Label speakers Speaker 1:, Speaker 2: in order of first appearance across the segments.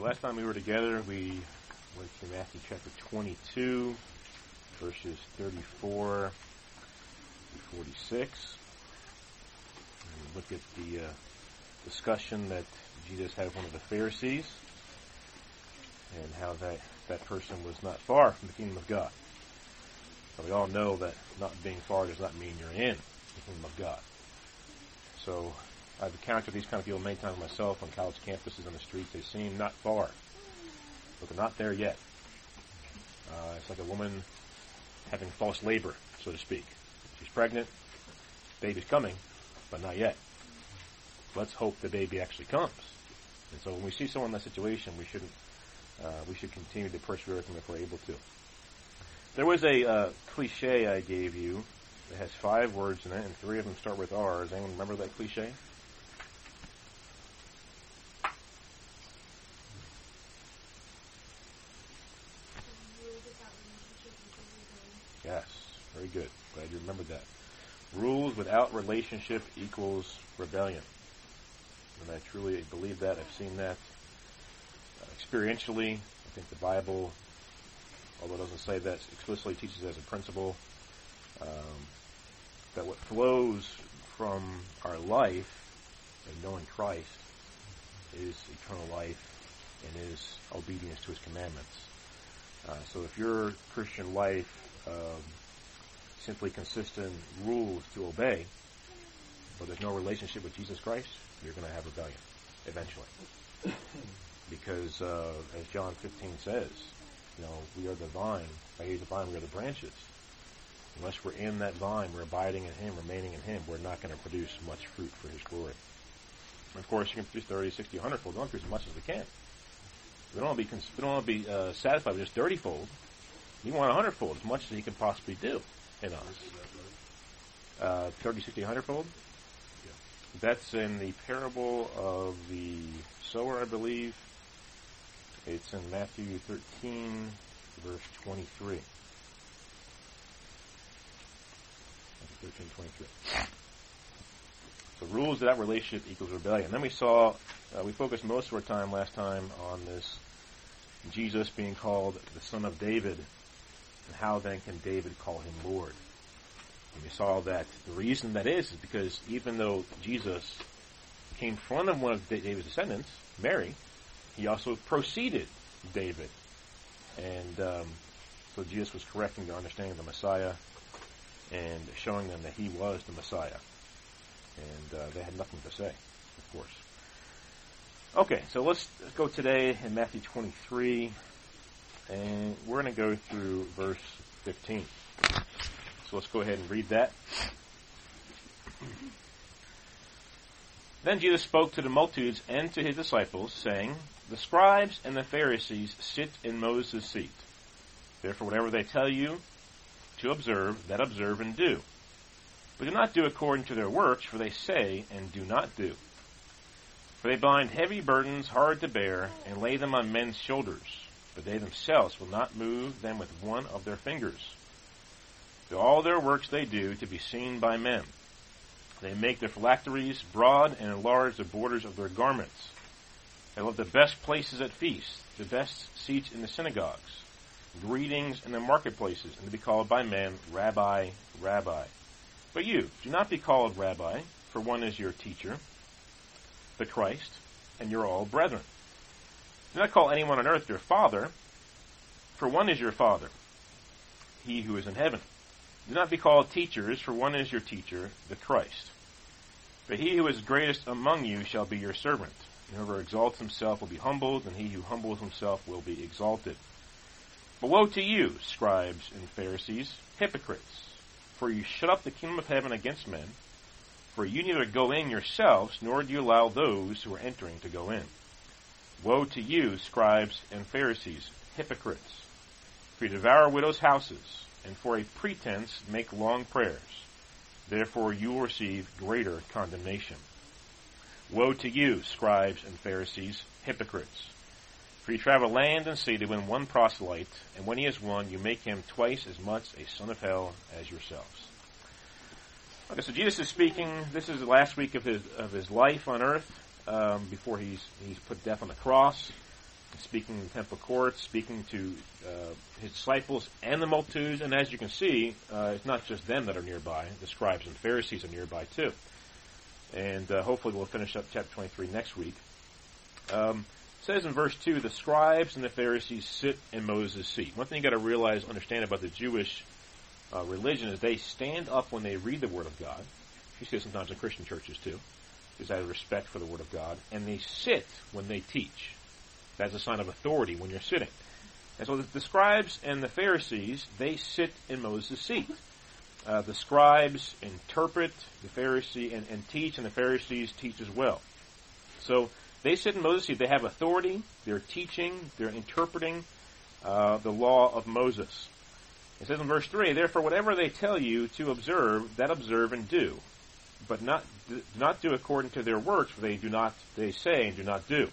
Speaker 1: last time we were together, we went to Matthew chapter 22, verses 34 to 46. And look at the uh, discussion that Jesus had with one of the Pharisees and how that, that person was not far from the kingdom of God. So we all know that not being far does not mean you're in the kingdom of God. So I've encountered these kind of people many times myself on college campuses on the streets. They seem not far, but they're not there yet. Uh, it's like a woman having false labor, so to speak. She's pregnant, baby's coming, but not yet. Let's hope the baby actually comes. And so when we see someone in that situation, we shouldn't. Uh, we should continue to persevere with them if we're able to. There was a uh, cliche I gave you that has five words in it, and three of them start with R. Does anyone remember that cliche? Yes, very good. Glad you remembered that. Rules without relationship equals rebellion. And I truly believe that. I've seen that uh, experientially. I think the Bible, although it doesn't say that explicitly, teaches as a principle um, that what flows from our life and knowing Christ is eternal life and is obedience to His commandments. Uh, so if your Christian life um, simply consistent rules to obey, but there's no relationship with Jesus Christ, you're going to have rebellion eventually. because uh, as John 15 says, you know, we are the vine. By He is the vine, we are the branches. Unless we're in that vine, we're abiding in Him, remaining in Him, we're not going to produce much fruit for His glory. And of course, you can produce 30, 60, 100 fold. We don't produce as much as we can. We don't want to be, we don't want to be uh, satisfied with just 30 fold. We want a hundredfold, as much as He can possibly do in us. Uh, 30, 60, 100 fold? That's in the parable of the sower, I believe. It's in Matthew 13, verse 23. 13, 23. So rules of that relationship equals rebellion. Then we saw, uh, we focused most of our time last time on this Jesus being called the Son of David, and how then can David call him Lord? And we saw that the reason that is is because even though Jesus came from one of David's descendants, Mary, he also preceded David. And um, so Jesus was correcting their understanding of the Messiah and showing them that he was the Messiah. And uh, they had nothing to say, of course. Okay, so let's go today in Matthew 23, and we're going to go through verse 15. So let's go ahead and read that. Then Jesus spoke to the multitudes and to his disciples, saying, The scribes and the Pharisees sit in Moses' seat. Therefore, whatever they tell you to observe, that observe and do. But do not do according to their works, for they say and do not do. For they bind heavy burdens hard to bear and lay them on men's shoulders, but they themselves will not move them with one of their fingers. To all their works they do to be seen by men. They make their phylacteries broad and enlarge the borders of their garments. They love the best places at feasts, the best seats in the synagogues, greetings in the marketplaces, and to be called by men, Rabbi, Rabbi. But you, do not be called Rabbi, for one is your teacher, the Christ, and you're all brethren. Do not call anyone on earth your father, for one is your father, he who is in heaven. Do not be called teachers, for one is your teacher, the Christ. But he who is greatest among you shall be your servant. Whoever exalts himself will be humbled, and he who humbles himself will be exalted. But woe to you, scribes and Pharisees, hypocrites! For you shut up the kingdom of heaven against men. For you neither go in yourselves, nor do you allow those who are entering to go in. Woe to you, scribes and Pharisees, hypocrites! For you devour widows' houses and for a pretense make long prayers. Therefore you will receive greater condemnation. Woe to you, scribes and Pharisees, hypocrites! For you travel land and sea to win one proselyte, and when he is won, you make him twice as much a son of hell as yourselves. Okay, so Jesus is speaking. This is the last week of his of his life on earth um, before he's he's put death on the cross. speaking in the temple courts, speaking to uh, his disciples and the multitudes. And as you can see, uh, it's not just them that are nearby. The scribes and Pharisees are nearby too. And uh, hopefully we'll finish up chapter 23 next week. Um, says in verse 2, the scribes and the Pharisees sit in Moses' seat. One thing you got to realize, understand about the Jewish uh, religion is they stand up when they read the Word of God. You see it sometimes in Christian churches too. Is out of respect for the Word of God. And they sit when they teach. That's a sign of authority when you're sitting. And so the, scribes and the Pharisees, they sit in Moses' seat. Uh, the scribes interpret, the Pharisee and, and, teach, and the Pharisees teach as well. So they sit in Moses' seat. They have authority. They're teaching. They're interpreting uh, the law of Moses. It says in verse three, "Therefore, whatever they tell you to observe, that observe and do, but not do not do according to their works, for they do not they say and do not do."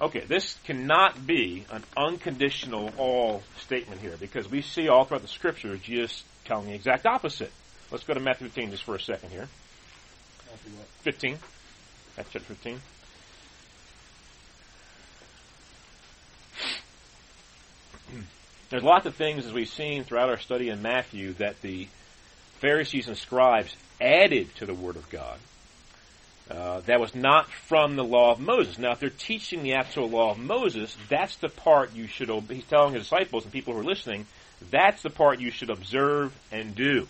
Speaker 1: Okay, this cannot be an unconditional all statement here because we see all throughout the scripture Jesus telling the exact opposite. Let's go to Matthew 15 just for a second here. Matthew 15. That's chapter 15. There's lots of things, as we've seen throughout our study in Matthew, that the Pharisees and scribes added to the Word of God. Uh, that was not from the law of Moses. Now, if they're teaching the actual law of Moses, that's the part you should obey. He's telling his disciples and people who are listening, that's the part you should observe and do.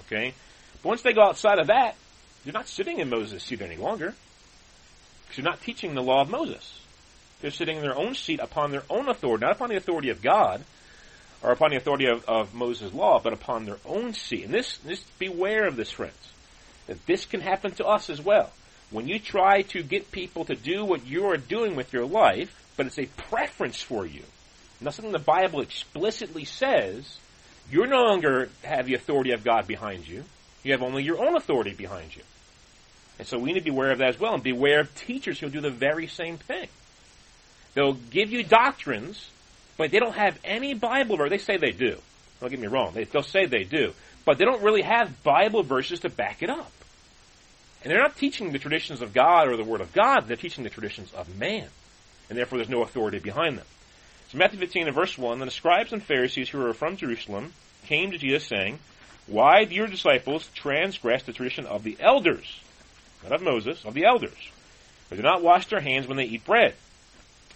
Speaker 1: Okay? But once they go outside of that, you're not sitting in Moses' seat any longer. Because you're not teaching the law of Moses. They're sitting in their own seat upon their own authority, not upon the authority of God, or upon the authority of, of Moses' law, but upon their own seat. And this, this, beware of this, friends. That this can happen to us as well when you try to get people to do what you are doing with your life, but it's a preference for you, not something the Bible explicitly says, you no longer have the authority of God behind you. You have only your own authority behind you. And so we need to be aware of that as well and beware of teachers who do the very same thing. They'll give you doctrines, but they don't have any Bible verse. They say they do. Don't get me wrong. They, they'll say they do. But they don't really have Bible verses to back it up. And they're not teaching the traditions of God or the Word of God, they're teaching the traditions of man. And therefore there's no authority behind them. So Matthew 15 and verse 1, Then the scribes and Pharisees who were from Jerusalem came to Jesus saying, Why do your disciples transgress the tradition of the elders? Not of Moses, of the elders. They do not wash their hands when they eat bread.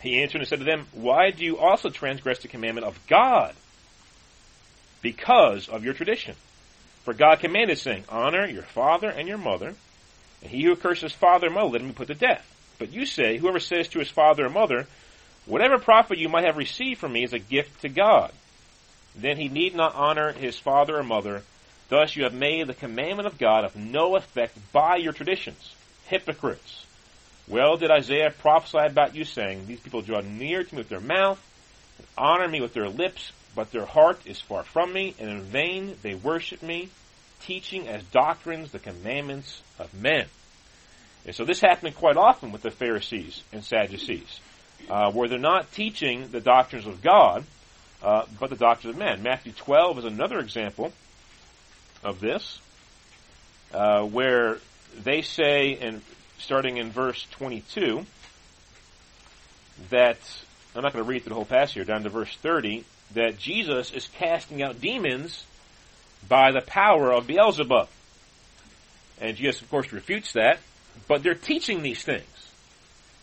Speaker 1: He answered and said to them, Why do you also transgress the commandment of God? Because of your tradition. For God commanded, saying, Honor your father and your mother, and he who curses father or mother, let him be put to death. But you say, whoever says to his father or mother, whatever profit you might have received from me is a gift to God, then he need not honor his father or mother. Thus you have made the commandment of God of no effect by your traditions. Hypocrites. Well did Isaiah prophesy about you, saying, These people draw near to me with their mouth, and honor me with their lips, but their heart is far from me, and in vain they worship me, teaching as doctrines the commandments of men. And so this happened quite often with the Pharisees and Sadducees, uh, where they're not teaching the doctrines of God, uh, but the doctrines of men. Matthew 12 is another example of this, uh, where they say, and starting in verse 22, that I'm not going to read through the whole passage here, down to verse 30, that Jesus is casting out demons by the power of Beelzebub. And Jesus, of course, refutes that, but they're teaching these things.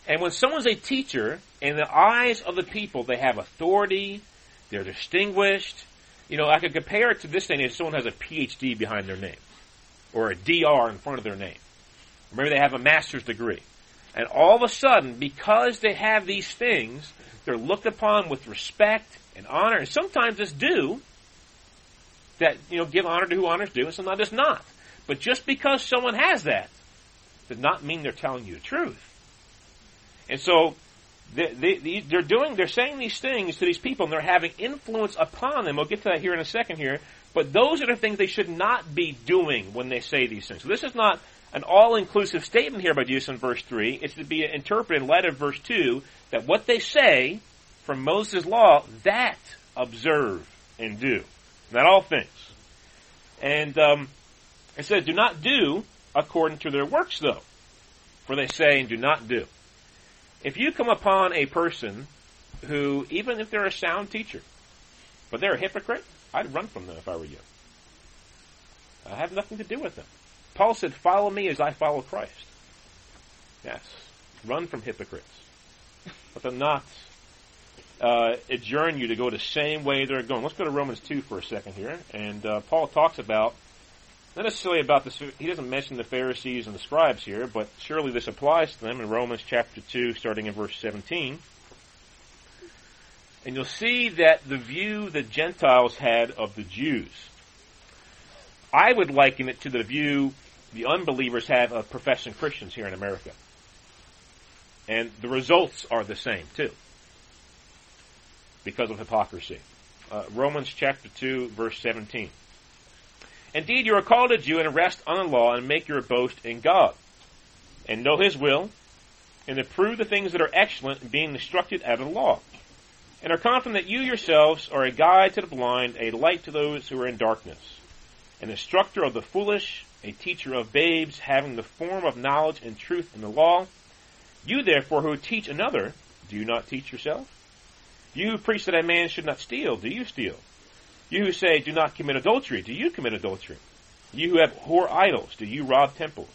Speaker 1: And when someone's a teacher, in the eyes of the people, they have authority, they're distinguished. You know, I could compare it to this thing if someone has a PhD behind their name, or a DR in front of their name. Maybe they have a master's degree. And all of a sudden, because they have these things, they're looked upon with respect and honor, and sometimes it's due, that, you know, give honor to who honors due, and sometimes it's not. But just because someone has that does not mean they're telling you the truth. And so they, they're doing, they're saying these things to these people, and they're having influence upon them. We'll get to that here in a second here. But those are the things they should not be doing when they say these things. So this is not an all-inclusive statement here by Jesus in verse 3. It's to be interpreted in light of verse 2 that what they say from Moses' law, that observe and do. Not all things. And um, it says, do not do according to their works, though. For they say, and do not do. If you come upon a person who, even if they're a sound teacher, but they're a hypocrite, I'd run from them if I were you. I have nothing to do with them. Paul said, Follow me as I follow Christ. Yes. Run from hypocrites. Let them not uh, adjourn you to go the same way they're going. Let's go to Romans 2 for a second here. And uh, Paul talks about, not necessarily about this, he doesn't mention the Pharisees and the scribes here, but surely this applies to them in Romans chapter 2, starting in verse 17. And you'll see that the view the Gentiles had of the Jews, I would liken it to the view the unbelievers have of professing Christians here in America. And the results are the same, too, because of hypocrisy. Uh, Romans chapter 2, verse 17. Indeed, you are called a Jew and rest on the law and make your boast in God, and know His will, and approve the things that are excellent, being instructed out of the law and are confident that you yourselves are a guide to the blind, a light to those who are in darkness, an instructor of the foolish, a teacher of babes, having the form of knowledge and truth in the law. You therefore who teach another, do you not teach yourself? You who preach that a man should not steal, do you steal? You who say, do not commit adultery, do you commit adultery? You who have whore idols, do you rob temples?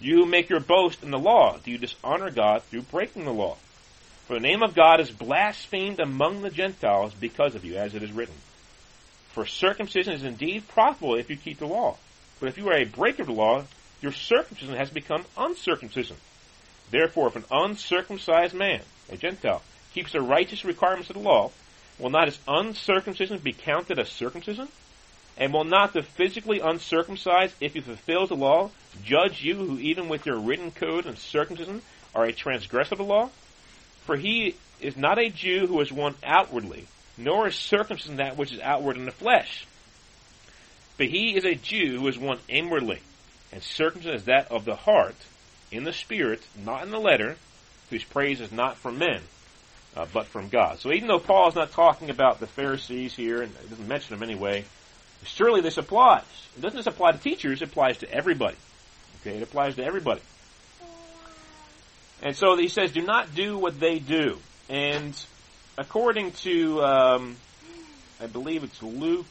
Speaker 1: You who make your boast in the law, do you dishonor God through breaking the law? For the name of God is blasphemed among the Gentiles because of you, as it is written. For circumcision is indeed profitable if you keep the law. But if you are a breaker of the law, your circumcision has become uncircumcision. Therefore, if an uncircumcised man, a Gentile, keeps the righteous requirements of the law, will not his uncircumcision be counted as circumcision? And will not the physically uncircumcised, if he fulfills the law, judge you who even with your written code and circumcision are a transgressor of the law? For he is not a Jew who is one outwardly, nor is circumcision that which is outward in the flesh. But he is a Jew who is one inwardly, and circumcision is that of the heart, in the spirit, not in the letter, whose praise is not from men, uh, but from God. So even though Paul is not talking about the Pharisees here, and doesn't mention them anyway, surely this applies. It doesn't just apply to teachers, it applies to everybody. Okay, it applies to everybody. And so he says, do not do what they do. And according to, um, I believe it's Luke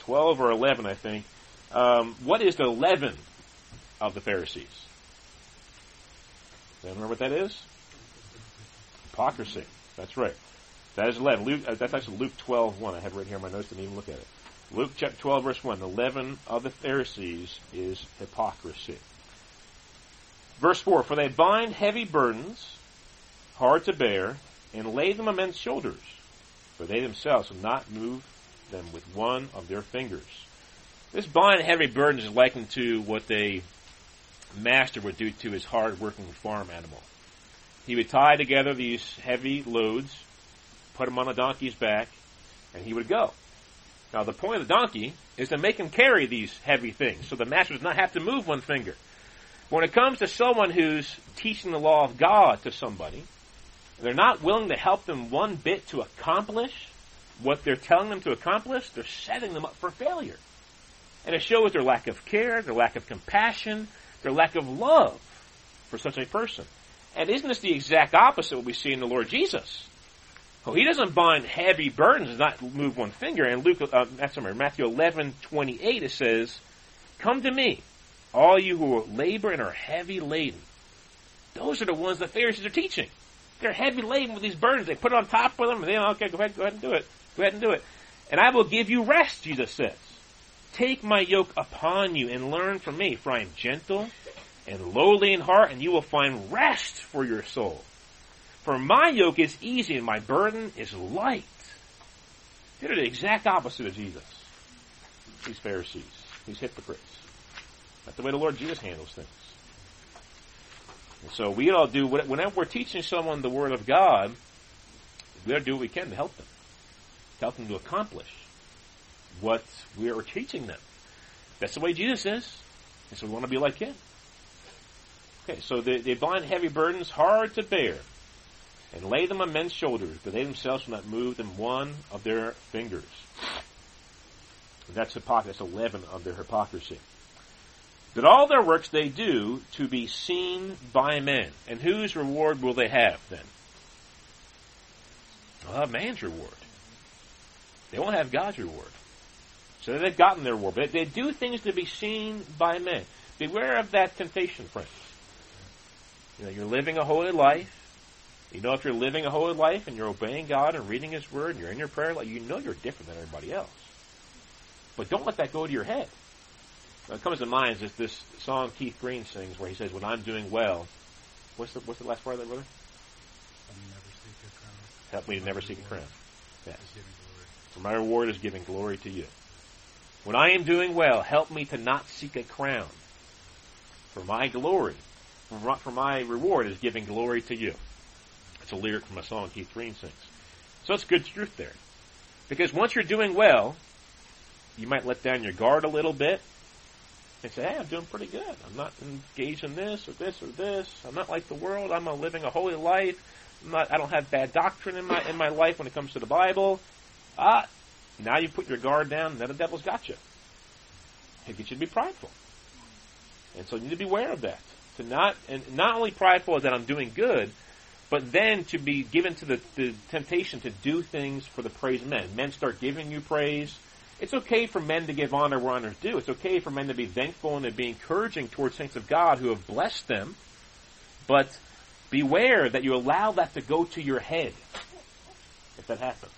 Speaker 1: 12 or 11, I think, um, what is the leaven of the Pharisees? Remember what that is? Hypocrisy. That's right. That is leaven. Luke, uh, that's actually Luke 12, 1. I have it right here in my notes, didn't even look at it. Luke chapter 12, verse 1. The leaven of the Pharisees is hypocrisy. Verse 4 For they bind heavy burdens, hard to bear, and lay them on men's shoulders, but they themselves will not move them with one of their fingers. This bind heavy burdens is likened to what a master would do to his hard working farm animal. He would tie together these heavy loads, put them on a donkey's back, and he would go. Now, the point of the donkey is to make him carry these heavy things, so the master does not have to move one finger. When it comes to someone who's teaching the law of God to somebody, they're not willing to help them one bit to accomplish what they're telling them to accomplish, they're setting them up for failure. And it shows their lack of care, their lack of compassion, their lack of love for such a person. And isn't this the exact opposite what we see in the Lord Jesus? Well, he doesn't bind heavy burdens, does not move one finger. And Luke, uh, sorry, Matthew eleven twenty eight, it says, "Come to me, all you who labor and are heavy laden. Those are the ones the Pharisees are teaching. They're heavy laden with these burdens. They put it on top of them, and then, okay, go ahead, go ahead and do it. Go ahead and do it. And I will give you rest, Jesus says. Take my yoke upon you and learn from me, for I am gentle and lowly in heart, and you will find rest for your soul. For my yoke is easy and my burden is light. They're the exact opposite of Jesus. These Pharisees, these hypocrites. That's the way the Lord Jesus handles things. So we all do, whenever we're teaching someone the Word of God, we ought to do what we can to help them. To help them to accomplish what we are teaching them. That's the way Jesus is. And so we want to be like Him. Okay, so they, they bind heavy burdens hard to bear and lay them on men's shoulders, but they themselves will not move them one of their fingers. And that's hypocrisy. That's a leaven of their hypocrisy. That all their works they do to be seen by men. And whose reward will they have then? They'll have man's reward. They won't have God's reward. So they've gotten their reward. But they do things to be seen by men. Beware of that temptation, friends. You know, you're living a holy life. You know, if you're living a holy life and you're obeying God and reading His Word and you're in your prayer life, you know you're different than everybody else. But don't let that go to your head. What comes to mind is this song Keith Green sings where he says, when I'm doing well, what's the, what's the last part of that, brother? Help me to never seek a crown. Yes. For my reward is giving glory to you. When I am doing well, help me to not seek a crown. For my glory, for my reward is giving glory to you. It's a lyric from a song Keith Green sings. So it's good truth there. Because once you're doing well, you might let down your guard a little bit and say, hey, I'm doing pretty good. I'm not engaged in this or this or this. I'm not like the world. I'm living a holy life. I'm not, I don't have bad doctrine in my, in my life when it comes to the Bible. Ah, now you put your guard down, then the devil's got you. Think you should be prideful. And so you need to be aware of that. To not, and not only prideful that I'm doing good, but then to be given to the, the temptation to do things for the praise of men. Men start giving you praise. It's okay for men to give honor where honor's due. It's okay for men to be thankful and to be encouraging towards saints of God who have blessed them. But beware that you allow that to go to your head if that happens.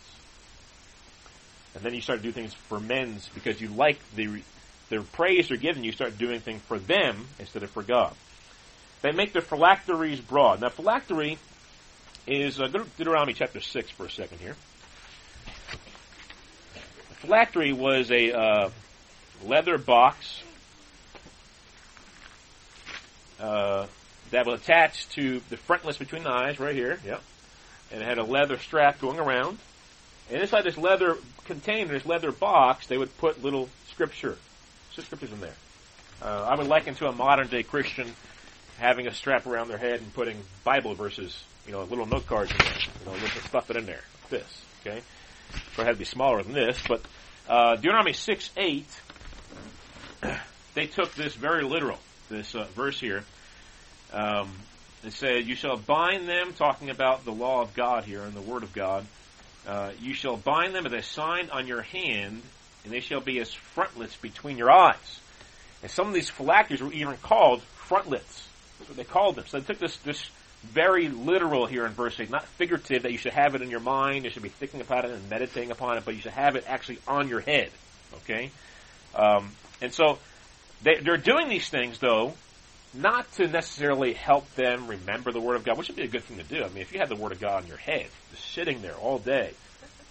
Speaker 1: And then you start to do things for men's because you like the the praise they're given. You start doing things for them instead of for God. They make the phylacteries broad. Now, phylactery is uh, Deuteronomy chapter six for a second here. Phylactery was a uh, leather box uh, that was attached to the frontlets between the eyes, right here. Yep, and it had a leather strap going around. And inside this leather container, this leather box, they would put little scripture, scriptures in there. Uh, I would liken to a modern day Christian having a strap around their head and putting Bible verses, you know, little note cards in there, you know, little stuff it in there. Like this, okay? It had to be smaller than this, but uh, Deuteronomy six eight, they took this very literal. This uh, verse here, um, it said, "You shall bind them," talking about the law of God here and the Word of God. Uh, you shall bind them as a sign on your hand, and they shall be as frontlets between your eyes. And some of these phylacteries were even called frontlets. That's what they called them. So they took this, this very literal here in verse 8, not figurative that you should have it in your mind, you should be thinking about it and meditating upon it, but you should have it actually on your head. Okay? Um, and so they, they're doing these things, though, not to necessarily help them remember the Word of God, which would be a good thing to do. I mean, if you had the Word of God in your head, just sitting there all day,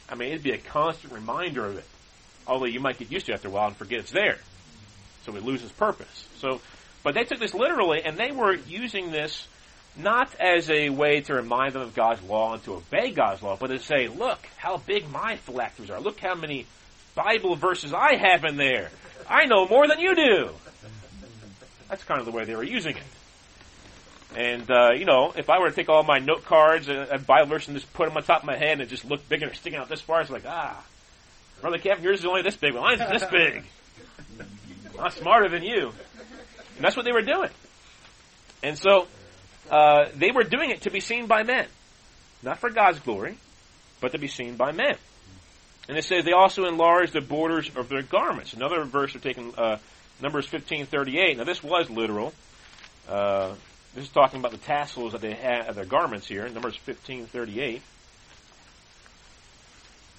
Speaker 1: I mean, it'd be a constant reminder of it. Although you might get used to it after a while and forget it's there. So it loses purpose. So but they took this literally, and they were using this not as a way to remind them of God's law and to obey God's law, but to say, look how big my phylacteries are. Look how many Bible verses I have in there. I know more than you do. That's kind of the way they were using it. And, uh, you know, if I were to take all my note cards and, and Bible verses and just put them on top of my head and just look bigger sticking out this far, it's like, ah, Brother Kevin, yours is only this big. Well, mine's this big. I'm smarter than you. And that's what they were doing. And so uh, they were doing it to be seen by men, not for God's glory, but to be seen by men. And it says they also enlarged the borders of their garments. Another verse are taking uh, Numbers fifteen thirty eight. Now this was literal. Uh, this is talking about the tassels that they had of their garments here. Numbers fifteen thirty eight.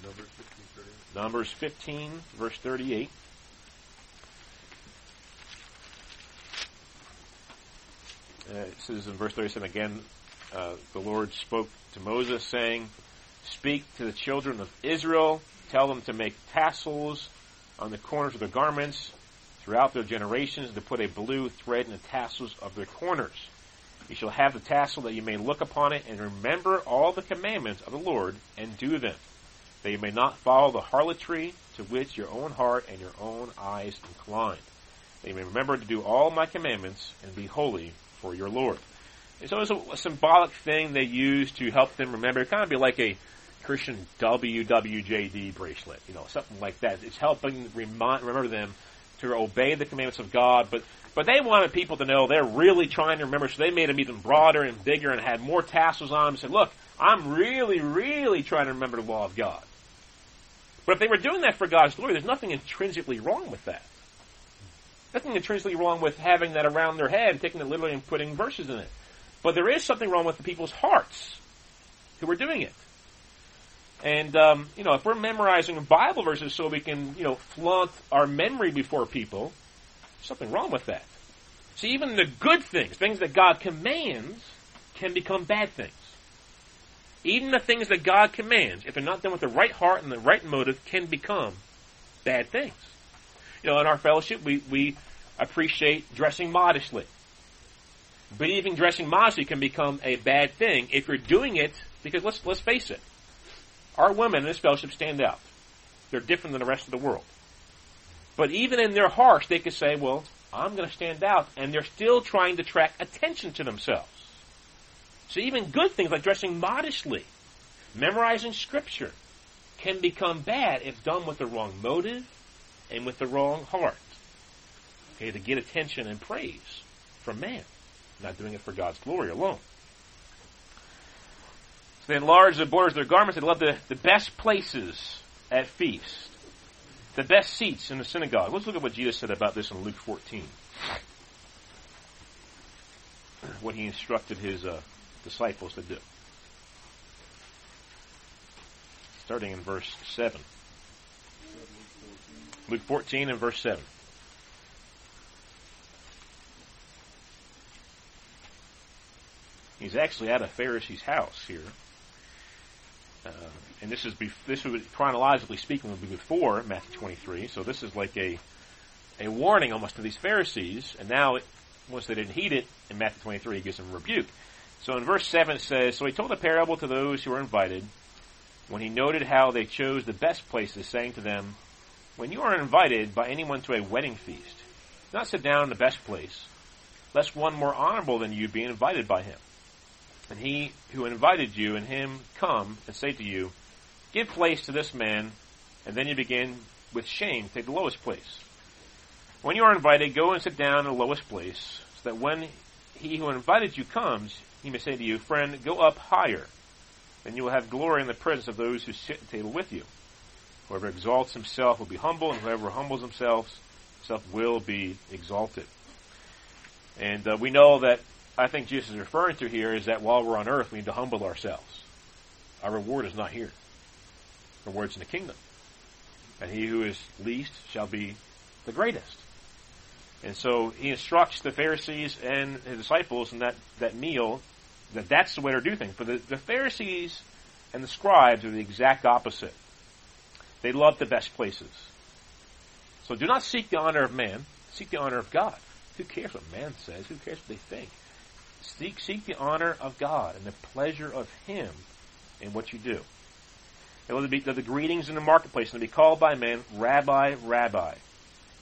Speaker 1: Numbers fifteen thirty eight. Numbers fifteen verse thirty eight. It says in verse 37 again, uh, the Lord spoke to Moses saying, Speak to the children of Israel, tell them to make tassels on the corners of their garments throughout their generations, to put a blue thread in the tassels of their corners. You shall have the tassel that you may look upon it and remember all the commandments of the Lord and do them, that you may not follow the harlotry to which your own heart and your own eyes incline. That you may remember to do all my commandments and be holy, for your Lord. It's always a, a symbolic thing they use to help them remember. It kind of be like a Christian WWJD bracelet, you know, something like that. It's helping remind, remember them to obey the commandments of God, but But they wanted people to know they're really trying to remember, so they made them even broader and bigger and had more tassels on them and said, look, I'm really, really trying to remember the law of God. But if they were doing that for God's glory, there's nothing intrinsically wrong with that. Nothing intrinsically wrong with having that around their head, taking it literally and putting verses in it. But there is something wrong with the people's hearts who are doing it. And um, you know, if we're memorizing Bible verses so we can, you know, flaunt our memory before people, something wrong with that. See, even the good things, things that God commands, can become bad things. Even the things that God commands, if they're not done with the right heart and the right motive, can become bad things. You know, in our fellowship, we, we appreciate dressing modestly. But even dressing modestly can become a bad thing if you're doing it because let's let's face it, our women in this fellowship stand out. They're different than the rest of the world. But even in their hearts, they could say, "Well, I'm going to stand out," and they're still trying to attract attention to themselves. So even good things like dressing modestly, memorizing scripture, can become bad if done with the wrong motive and with the wrong heart. Okay, to get attention and praise from man, not doing it for God's glory alone. So they enlarged the borders of their garments. They loved the, the best places at feast, the best seats in the synagogue. Let's look at what Jesus said about this in Luke 14. What he instructed his uh, disciples to do. Starting in verse 7. Luke 14 and verse 7. He's actually at a Pharisee's house here. Uh, and this is bef- this would chronologically speaking would be before Matthew 23. So this is like a a warning almost to these Pharisees. And now, it, once they didn't heed it in Matthew 23, he gives them a rebuke. So in verse 7 it says, So he told a parable to those who were invited, when he noted how they chose the best places, saying to them, When you are invited by anyone to a wedding feast, do not sit down in the best place, lest one more honorable than you be invited by him. And he who invited you and him come and say to you, Give place to this man, and then you begin with shame, take the lowest place. When you are invited, go and sit down in the lowest place, so that when he who invited you comes, he may say to you, Friend, go up higher. Then you will have glory in the presence of those who sit at table with you. Whoever exalts himself will be humble, and whoever humbles himself, himself will be exalted. And uh, we know that I think Jesus is referring to here is that while we're on earth, we need to humble ourselves. Our reward is not here. Our reward's in the kingdom. And he who is least shall be the greatest. And so he instructs the Pharisees and his disciples in that, that meal that that's the way to do things. But the, the Pharisees and the scribes are the exact opposite. They love the best places. So do not seek the honor of man, seek the honor of God. Who cares what man says? Who cares what they think? Seek, seek the honor of God and the pleasure of Him in what you do. It will be the greetings in the marketplace, and be called by men, Rabbi, Rabbi.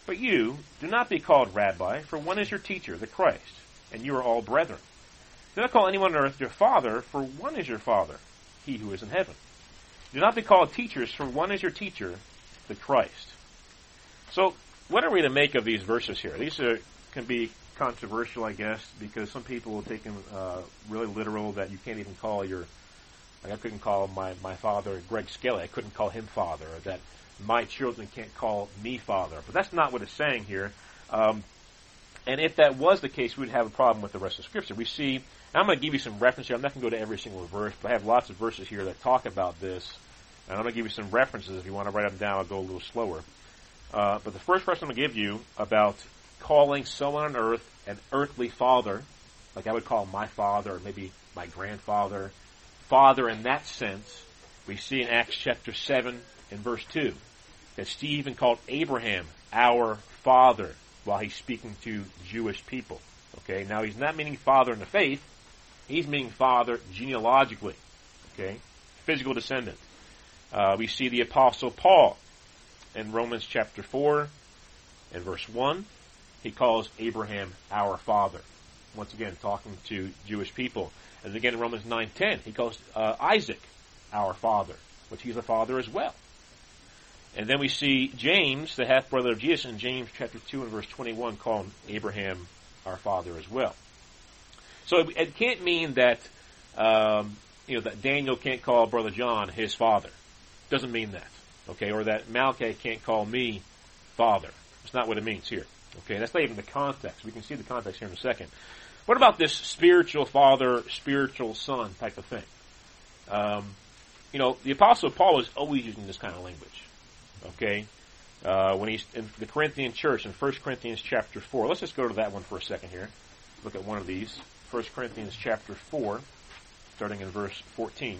Speaker 1: But you, do not be called Rabbi, for one is your teacher, the Christ, and you are all brethren. Do not call anyone on earth your father, for one is your father, he who is in heaven. Do not be called teachers, for one is your teacher, the Christ. So, what are we to make of these verses here? These are, can be controversial, I guess, because some people will take them uh, really literal that you can't even call your, like I couldn't call my, my father Greg Skelly, I couldn't call him father, or that my children can't call me father. But that's not what it's saying here. Um, and if that was the case, we would have a problem with the rest of Scripture. We see, I'm going to give you some references. I'm not going to go to every single verse, but I have lots of verses here that talk about this. And I'm going to give you some references. If you want to write them down, I'll go a little slower. Uh, but the first verse I'm going to give you about calling someone on earth an earthly father, like I would call my father, or maybe my grandfather, father in that sense, we see in Acts chapter 7 and verse 2 that Stephen called Abraham our father while he's speaking to Jewish people. Okay, now he's not meaning father in the faith, he's meaning father genealogically. Okay, physical descendant. Uh, we see the apostle Paul in Romans chapter 4 and verse 1. He calls Abraham our father. Once again, talking to Jewish people. And again in Romans 9.10, he calls uh, Isaac our father, which he's a father as well. And then we see James, the half brother of Jesus, in James chapter 2 and verse 21, call Abraham our father as well. So it, it can't mean that, um, you know, that Daniel can't call brother John his father. Doesn't mean that. Okay, or that Malachi can't call me father. That's not what it means here. Okay, that's not even the context. We can see the context here in a second. What about this spiritual father, spiritual son type of thing? Um, you know, the Apostle Paul is always using this kind of language. Okay, uh, when he's in the Corinthian church in 1 Corinthians chapter 4. Let's just go to that one for a second here. Look at one of these. 1 Corinthians chapter 4, starting in verse 14.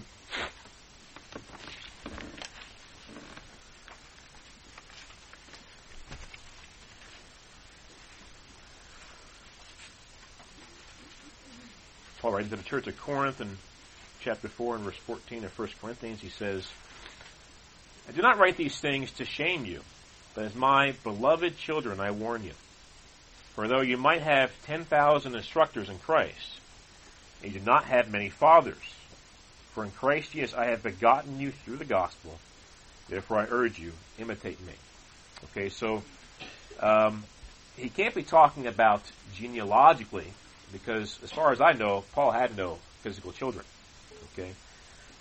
Speaker 1: Paul writing to the church of Corinth in chapter 4 and verse 14 of 1 Corinthians, he says, I do not write these things to shame you, but as my beloved children I warn you. For though you might have 10,000 instructors in Christ, you do not have many fathers. For in Christ Jesus I have begotten you through the gospel. Therefore I urge you, imitate me. Okay, so um, he can't be talking about genealogically because as far as I know, Paul had no physical children. Okay,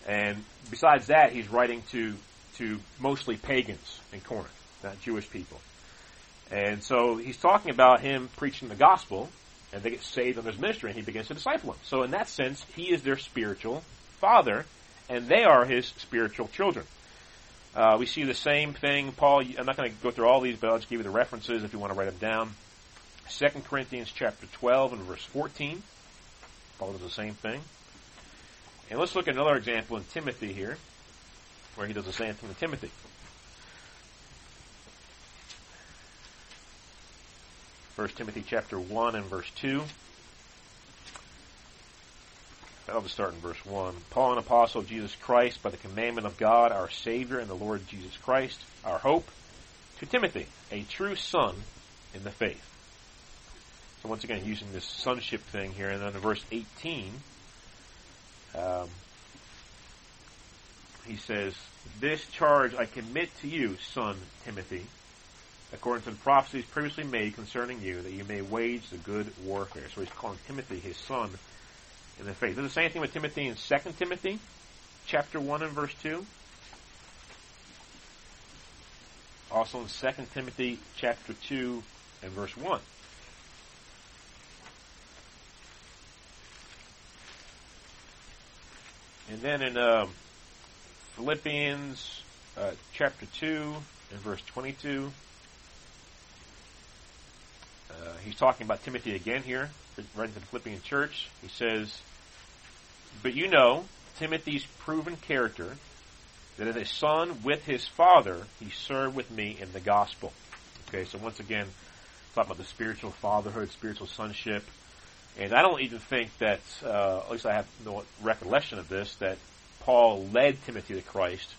Speaker 1: and besides that, he's writing to to mostly pagans in Corinth, not Jewish people. And so he's talking about him preaching the gospel, and they get saved in his ministry, and he begins to disciple them. So in that sense, he is their spiritual father, and they are his spiritual children. Uh, we see the same thing. Paul, I'm not going to go through all these, but I'll just give you the references if you want to write them down. 2 Corinthians chapter 12 and verse 14. Paul does the same thing. And let's look at another example in Timothy here, where he does the same thing to Timothy. First Timothy chapter 1 and verse 2. I'll just start in verse 1. Paul, an apostle of Jesus Christ, by the commandment of God, our Savior, and the Lord Jesus Christ, our hope, to Timothy, a true son in the faith so once again, using this sonship thing here, and then in verse 18, um, he says, "This charge I commit to you, son Timothy, according to the prophecies previously made concerning you, that you may wage the good warfare." So he's calling Timothy his son in the faith. The same thing with Timothy in 2 Timothy, chapter 1 and verse 2. Also in 2 Timothy chapter 2 and verse 1. And then in uh, Philippians uh, chapter 2 and verse 22, uh, he's talking about Timothy again here, right to the Philippian church. He says, But you know Timothy's proven character, that as a son with his father, he served with me in the gospel. Okay, so once again, talk about the spiritual fatherhood, spiritual sonship. And I don't even think that, uh, at least I have no recollection of this, that Paul led Timothy to Christ.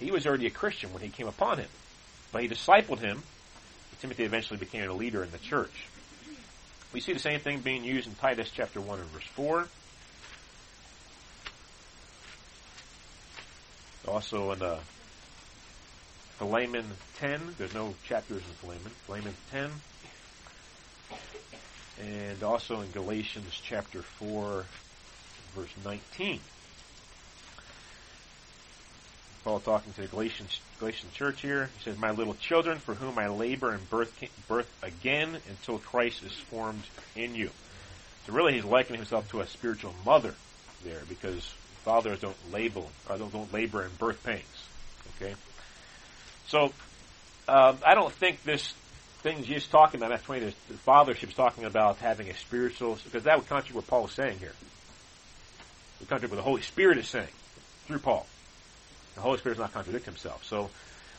Speaker 1: He was already a Christian when he came upon him. But he discipled him. Timothy eventually became a leader in the church. We see the same thing being used in Titus chapter 1 and verse 4. Also in uh, Philemon 10. There's no chapters in Philemon. Philemon 10 and also in Galatians chapter 4, verse 19. Paul talking to the Galatian, Galatian church here. He says, My little children, for whom I labor in birth, birth again until Christ is formed in you. So really he's likening himself to a spiritual mother there because fathers don't label, or don't, don't labor in birth pains. Okay? So, uh, I don't think this things he's talking about, that's 20, the fathership is talking about having a spiritual, because that would contradict what Paul is saying here. It contradict what the Holy Spirit is saying through Paul. The Holy Spirit does not contradict himself. So,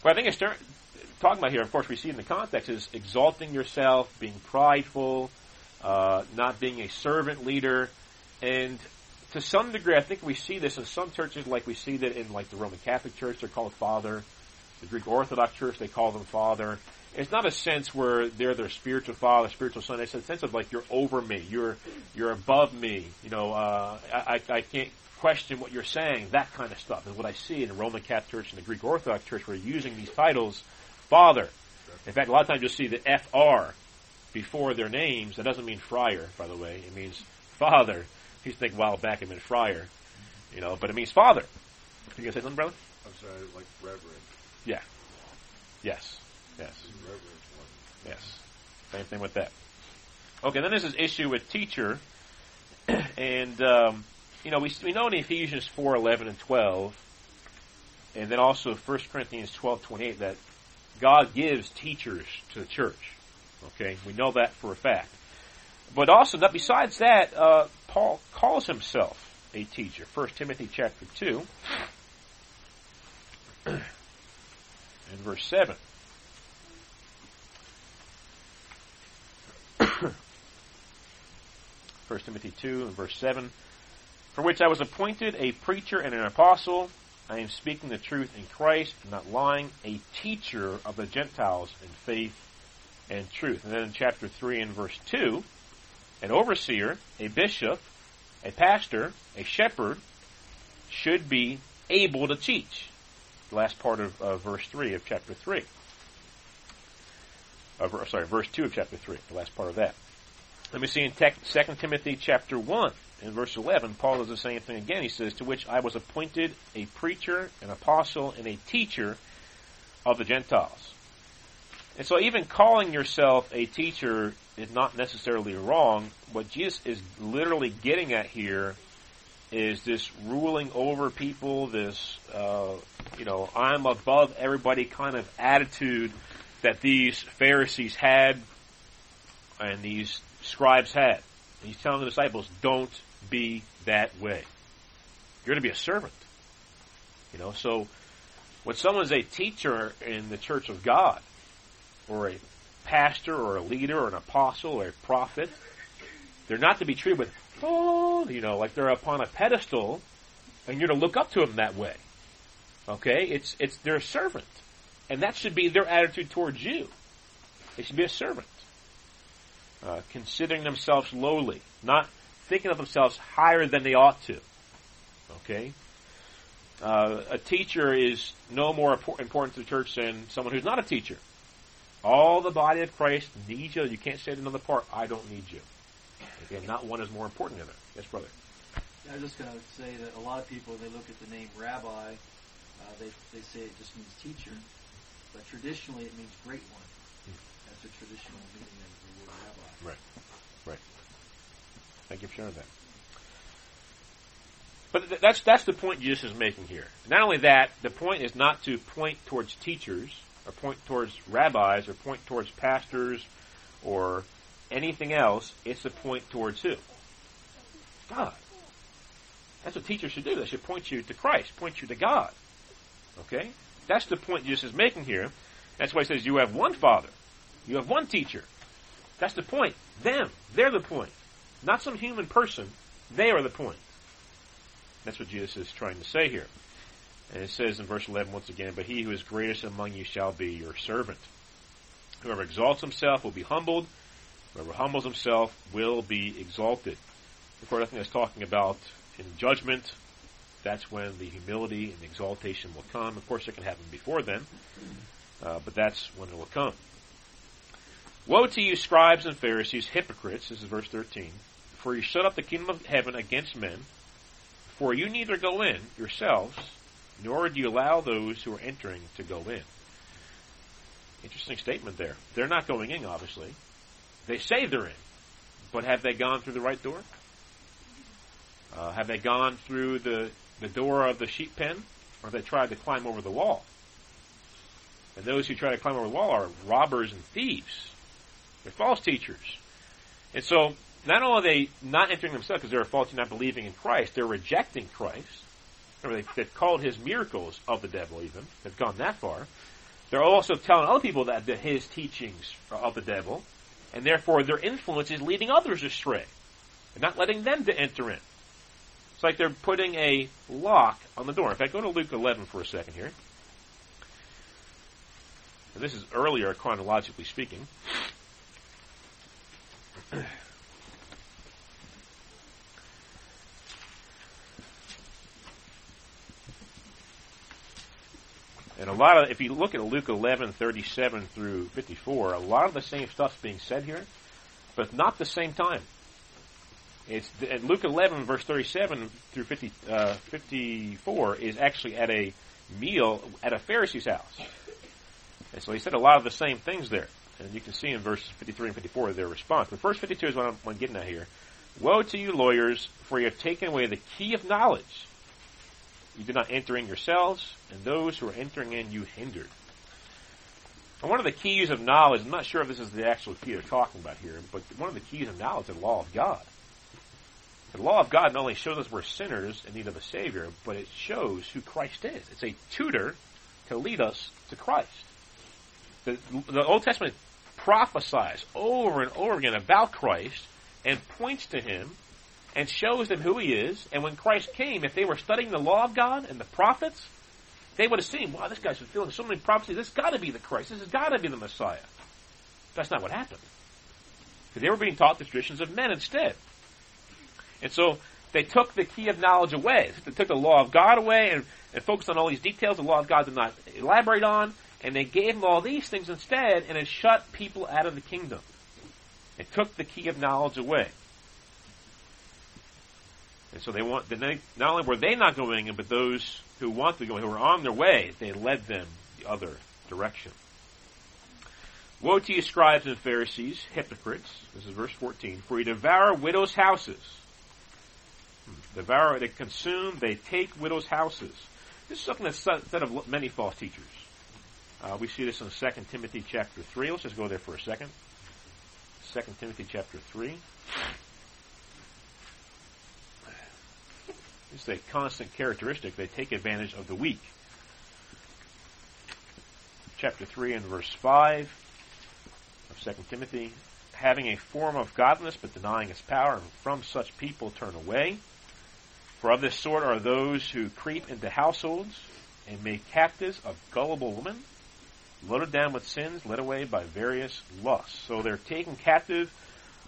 Speaker 1: what I think it's talking about here, of course, we see in the context is exalting yourself, being prideful, uh, not being a servant leader, and to some degree, I think we see this in some churches, like we see that in like the Roman Catholic Church, they're called Father. The Greek Orthodox Church, they call them Father it's not a sense where they're their spiritual father, spiritual son. It's a sense of like you're over me, you're you're above me. You know, uh, I I can't question what you're saying, that kind of stuff is what I see in the Roman Catholic Church and the Greek Orthodox Church where using these titles, Father. In fact, a lot of times you'll see the FR before their names. That doesn't mean friar, by the way. It means father. I used to think a while back it meant friar. You know, but it means father. You gonna say something, brother?
Speaker 2: I'm sorry, like reverend.
Speaker 1: Yeah. Yes. Yes. Yes. Same thing with that. Okay, then there's this issue with teacher, and um, you know we we know in Ephesians four eleven and twelve, and then also 1 Corinthians twelve twenty eight that God gives teachers to the church. Okay, we know that for a fact. But also, that besides that, uh, Paul calls himself a teacher. 1 Timothy chapter two, and verse seven. 1 Timothy 2 and verse 7. For which I was appointed a preacher and an apostle. I am speaking the truth in Christ, not lying, a teacher of the Gentiles in faith and truth. And then in chapter 3 and verse 2, an overseer, a bishop, a pastor, a shepherd should be able to teach. The last part of uh, verse 3 of chapter 3. Uh, sorry, verse 2 of chapter 3, the last part of that. Let me see in 2 Timothy chapter 1 in verse 11, Paul does the same thing again. He says, To which I was appointed a preacher, an apostle, and a teacher of the Gentiles. And so even calling yourself a teacher is not necessarily wrong. What Jesus is literally getting at here is this ruling over people, this, uh, you know, I'm above everybody kind of attitude that these Pharisees had and these scribes had. He's telling the disciples, don't be that way. You're going to be a servant. You know, so when someone's a teacher in the church of God, or a pastor, or a leader, or an apostle, or a prophet, they're not to be treated with, oh, you know, like they're upon a pedestal, and you're to look up to them that way. Okay? It's, it's, they're a servant. And that should be their attitude towards you. They should be a servant. Uh, considering themselves lowly, not thinking of themselves higher than they ought to. Okay? Uh, a teacher is no more important to the church than someone who's not a teacher. All the body of Christ needs you. You can't say another part, I don't need you. Again, not one is more important than it. Yes, brother.
Speaker 3: I was just going to say that a lot of people, they look at the name rabbi, uh, they, they say it just means teacher, but traditionally it means great one. Hmm. That's a traditional meaning of the word rabbi.
Speaker 1: Right. Right. Thank you for sharing that. But th- that's that's the point Jesus is making here. Not only that, the point is not to point towards teachers or point towards rabbis or point towards pastors or anything else. It's to point towards who? God. That's what teachers should do. They should point you to Christ, point you to God. Okay? That's the point Jesus is making here. That's why he says you have one Father. You have one teacher. That's the point. Them. They're the point. Not some human person. They are the point. That's what Jesus is trying to say here. And it says in verse 11 once again, But he who is greatest among you shall be your servant. Whoever exalts himself will be humbled. Whoever humbles himself will be exalted. Of course, I think that's talking about in judgment. That's when the humility and the exaltation will come. Of course, it can happen before then, uh, but that's when it will come. Woe to you, scribes and Pharisees, hypocrites, this is verse 13, for you shut up the kingdom of heaven against men, for you neither go in yourselves, nor do you allow those who are entering to go in. Interesting statement there. They're not going in, obviously. They say they're in, but have they gone through the right door? Uh, have they gone through the, the door of the sheep pen, or they tried to climb over the wall? And those who try to climb over the wall are robbers and thieves. They're false teachers. And so, not only are they not entering themselves because they're faulty not believing in Christ, they're rejecting Christ. Remember, they, have called his miracles of the devil even. They've gone that far. They're also telling other people that, that his teachings are of the devil, and therefore their influence is leading others astray. and not letting them to enter in. It's like they're putting a lock on the door. In fact, go to Luke 11 for a second here. And this is earlier, chronologically speaking. And a lot of, if you look at Luke 11, 37 through 54, a lot of the same stuff's being said here, but not the same time. It's at Luke 11, verse 37 through 50, uh, 54 is actually at a meal at a Pharisee's house. And so he said a lot of the same things there. And you can see in verses 53 and 54 their response. But verse 52 is what I'm, what I'm getting at here. Woe to you, lawyers, for you have taken away the key of knowledge. You did not enter in yourselves, and those who are entering in you hindered. And one of the keys of knowledge, I'm not sure if this is the actual key they're talking about here, but one of the keys of knowledge is the law of God. The law of God not only shows us we're sinners in need of a Savior, but it shows who Christ is. It's a tutor to lead us to Christ. The, the Old Testament prophesies over and over again about Christ and points to Him and shows them who He is. And when Christ came, if they were studying the law of God and the prophets, they would have seen, wow, this guy's fulfilling so many prophecies. This has got to be the Christ. This has got to be the Messiah. That's not what happened. Because they were being taught the traditions of men instead. And so they took the key of knowledge away. They took the law of God away and, and focused on all these details the law of God did not elaborate on. And they gave them all these things instead, and it shut people out of the kingdom. It took the key of knowledge away. And so they want, they, not only were they not going in, but those who want to go, who were on their way, they led them the other direction. Woe to you, scribes and Pharisees, hypocrites. This is verse 14. For you devour widows' houses. Devour, they consume, they take widows' houses. This is something that's said of many false teachers. Uh, we see this in 2 Timothy chapter 3. Let's just go there for a second. 2 Timothy chapter 3. It's a constant characteristic. They take advantage of the weak. Chapter 3 and verse 5 of 2 Timothy. Having a form of godliness but denying its power, and from such people turn away. For of this sort are those who creep into households and make captives of gullible women, loaded down with sins, led away by various lusts. So they're taken captive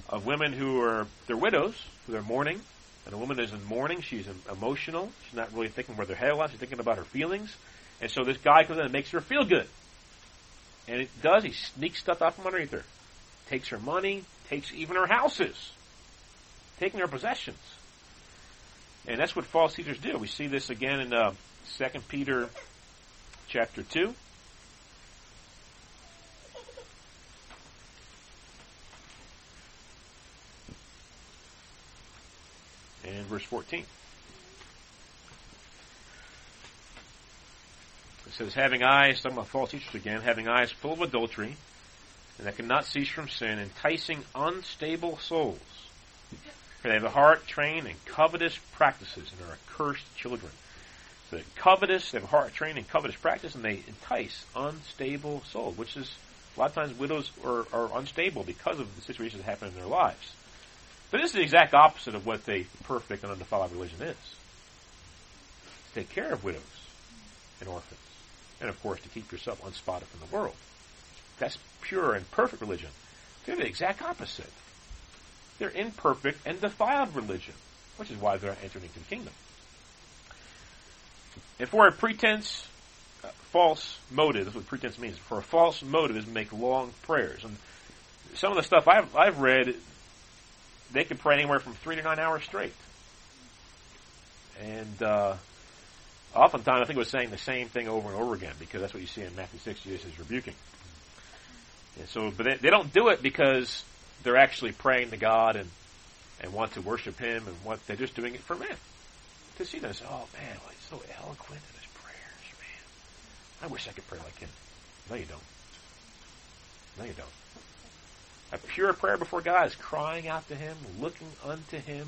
Speaker 1: of women who are, they're widows, who are mourning, and a woman is in mourning, she's emotional, she's not really thinking where their head was, she's thinking about her feelings, and so this guy comes in and makes her feel good. And it does, he sneaks stuff out from underneath her. Takes her money, takes even her houses, taking her possessions. And that's what false teachers do. We see this again in uh, 2 Peter chapter 2. And verse 14. It says, having eyes, talking about false teachers again, having eyes full of adultery, and that cannot cease from sin, enticing unstable souls. They have a heart trained in covetous practices and are accursed children. So they're covetous, they have a heart trained in covetous practice, and they entice unstable souls, which is a lot of times widows are, are unstable because of the situations that happen in their lives. But this is the exact opposite of what a perfect and undefiled religion is. To take care of widows and orphans. And of course to keep yourself unspotted from the world. That's pure and perfect religion. They're the exact opposite. They're imperfect and defiled religion, which is why they're not entering into the kingdom. And for a pretense, uh, false motive, that's what pretense means. For a false motive is make long prayers. And some of the stuff I've, I've read, they can pray anywhere from three to nine hours straight. And uh, oftentimes, I think it was saying the same thing over and over again because that's what you see in Matthew 6, Jesus is rebuking. And so, but they, they don't do it because they're actually praying to God and, and want to worship Him and what they're just doing it for. To see them say, oh man, well, he's so eloquent in his prayers, man. I wish I could pray like him. No, you don't. No, you don't. A pure prayer before God is crying out to Him, looking unto Him,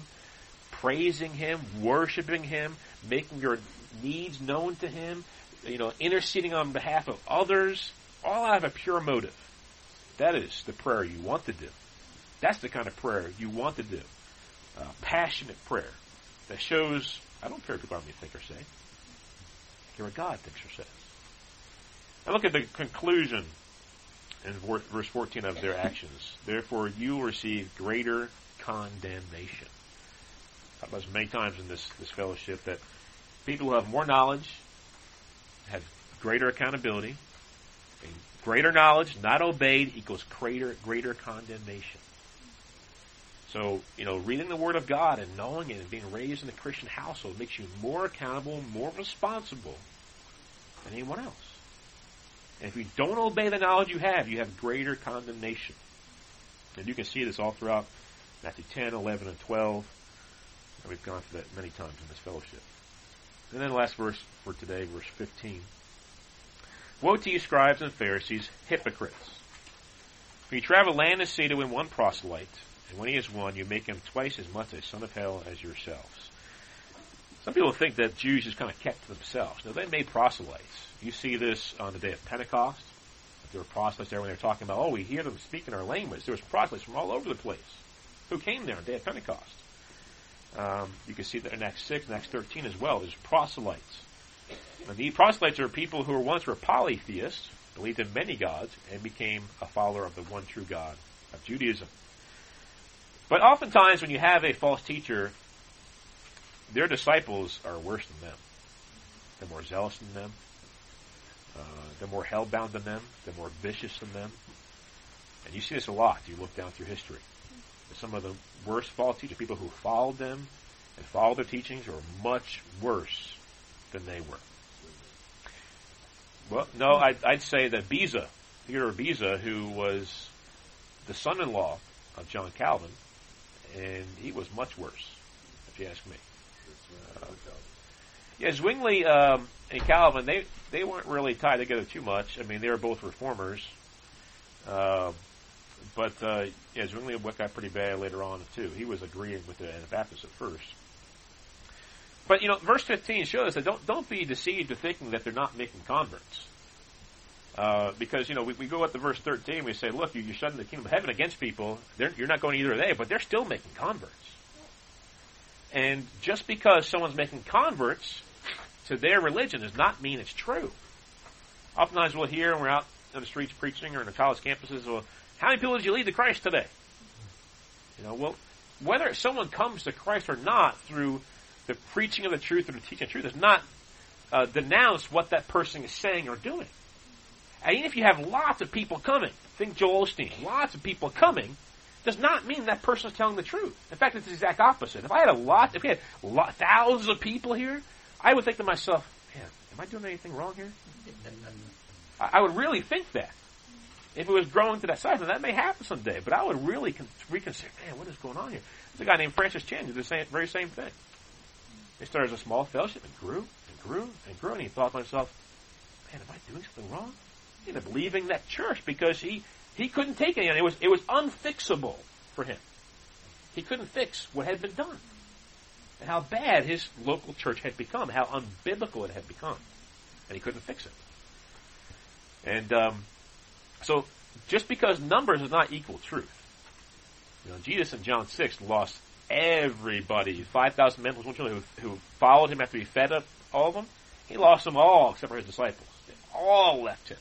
Speaker 1: praising Him, worshiping Him, making your needs known to Him, you know, interceding on behalf of others, all out of a pure motive. That is the prayer you want to do. That's the kind of prayer you want to do. Uh, passionate prayer that shows, I don't care what people around me think or say. Care what God thinks or says. Now look at the conclusion in verse 14 of their actions. Therefore, you will receive greater condemnation. I've about many times in this, this fellowship that people who have more knowledge, have greater accountability. And greater knowledge, not obeyed, equals greater greater condemnation. So, you know, reading the Word of God and knowing it and being raised in a Christian household makes you more accountable, more responsible than anyone else. And if you don't obey the knowledge you have, you have greater condemnation. And you can see this all throughout Matthew 10, 11, and 12. And we've gone through that many times in this fellowship. And then the last verse for today, verse 15. Woe to you, scribes and Pharisees, hypocrites! For you travel land and sea to win one proselyte, and when he is one, you make him twice as much a son of hell as yourselves. Some people think that Jews just kind of kept themselves. Now, they made proselytes. You see this on the day of Pentecost. There were proselytes there when they were talking about, oh, we hear them speaking our language. There was proselytes from all over the place who came there on the day of Pentecost. Um, you can see that in Acts 6 and Acts 13 as well. There's proselytes. And the proselytes are people who were once were polytheists, believed in many gods, and became a follower of the one true God of Judaism. But oftentimes when you have a false teacher, their disciples are worse than them. They're more zealous than them. Uh, they're more hell-bound than them. They're more vicious than them. And you see this a lot. You look down through history. Some of the worst false teachers, people who followed them and followed their teachings, are much worse than they were. Well, no, I'd, I'd say that Beza, Theodore Beza, who was the son-in-law of John Calvin, and he was much worse, if you ask me. Uh, yeah, Zwingli um, and Calvin, they they weren't really tied together too much. I mean, they were both reformers, uh, but uh, yeah, Zwingli got pretty bad later on too. He was agreeing with the Anabaptists at first. But you know, verse 15 shows that don't don't be deceived to thinking that they're not making converts. Uh, because you know we, we go up to verse 13, we say, look, you, you're shutting the kingdom of heaven against people. They're, you're not going either way, but they're still making converts. And just because someone's making converts to their religion does not mean it's true. Oftentimes we'll hear when we're out on the streets preaching or in the college campuses, well, how many people did you lead to Christ today? You know, well, whether someone comes to Christ or not through the preaching of the truth or the teaching of the truth does not uh, denounce what that person is saying or doing. And even if you have lots of people coming, think Joel Osteen, lots of people coming, does not mean that person is telling the truth. In fact, it's the exact opposite. If I had a lot, if we had thousands of people here, I would think to myself, man, am I doing anything wrong here? I, I would really think that. If it was growing to that size, and that may happen someday, but I would really con- reconsider, man, what is going on here? There's a guy named Francis Chan who did the same, very same thing. He started as a small fellowship and grew and grew and grew, and he thought to himself, man, am I doing something wrong? Up leaving that church because he, he couldn't take it. It was, it was unfixable for him. He couldn't fix what had been done. And how bad his local church had become, how unbiblical it had become. And he couldn't fix it. And um, so, just because numbers is not equal truth. You know, Jesus in John 6 lost everybody, 5,000 men plus one children who, who followed him after he fed up all of them. He lost them all except for his disciples. They all left him.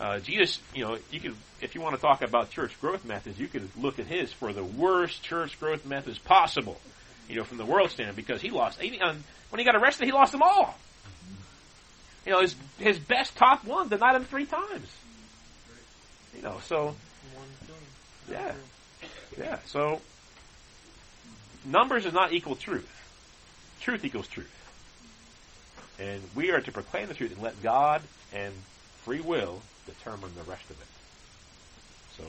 Speaker 1: Uh, Jesus, you know, you could, if you want to talk about church growth methods, you could look at his for the worst church growth methods possible, you know, from the world standard, because he lost, um, when he got arrested, he lost them all. You know, his, his best top one denied him three times. You know, so, yeah, yeah, so, numbers is not equal truth. Truth equals truth. And we are to proclaim the truth and let God and free will determine the rest of it. So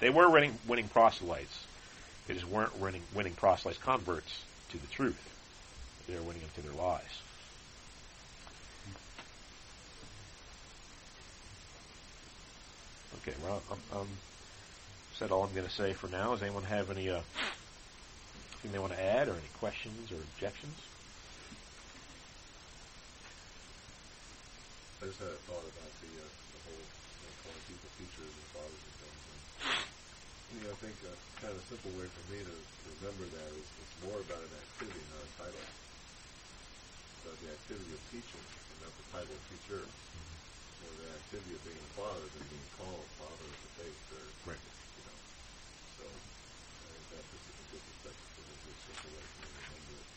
Speaker 1: they were winning, winning proselytes. They just weren't winning, winning proselytes converts to the truth. They were winning them to their lies. Okay, well, I'm, I'm said all I'm going to say for now. Does anyone have any uh, anything they want to add, or any questions or objections?
Speaker 2: I just had a thought about the uh, the whole you know, calling people teachers and fathers and things. And, you know, I think a kind of simple way for me to remember that is it's more about an activity, not a title. About the activity of teaching, and not the title of teacher. Mm-hmm. Or the activity of being a father than being called father of the faith, or
Speaker 1: Right.
Speaker 2: you know. So I think that's just a good perspective for. Just simple way to remember it.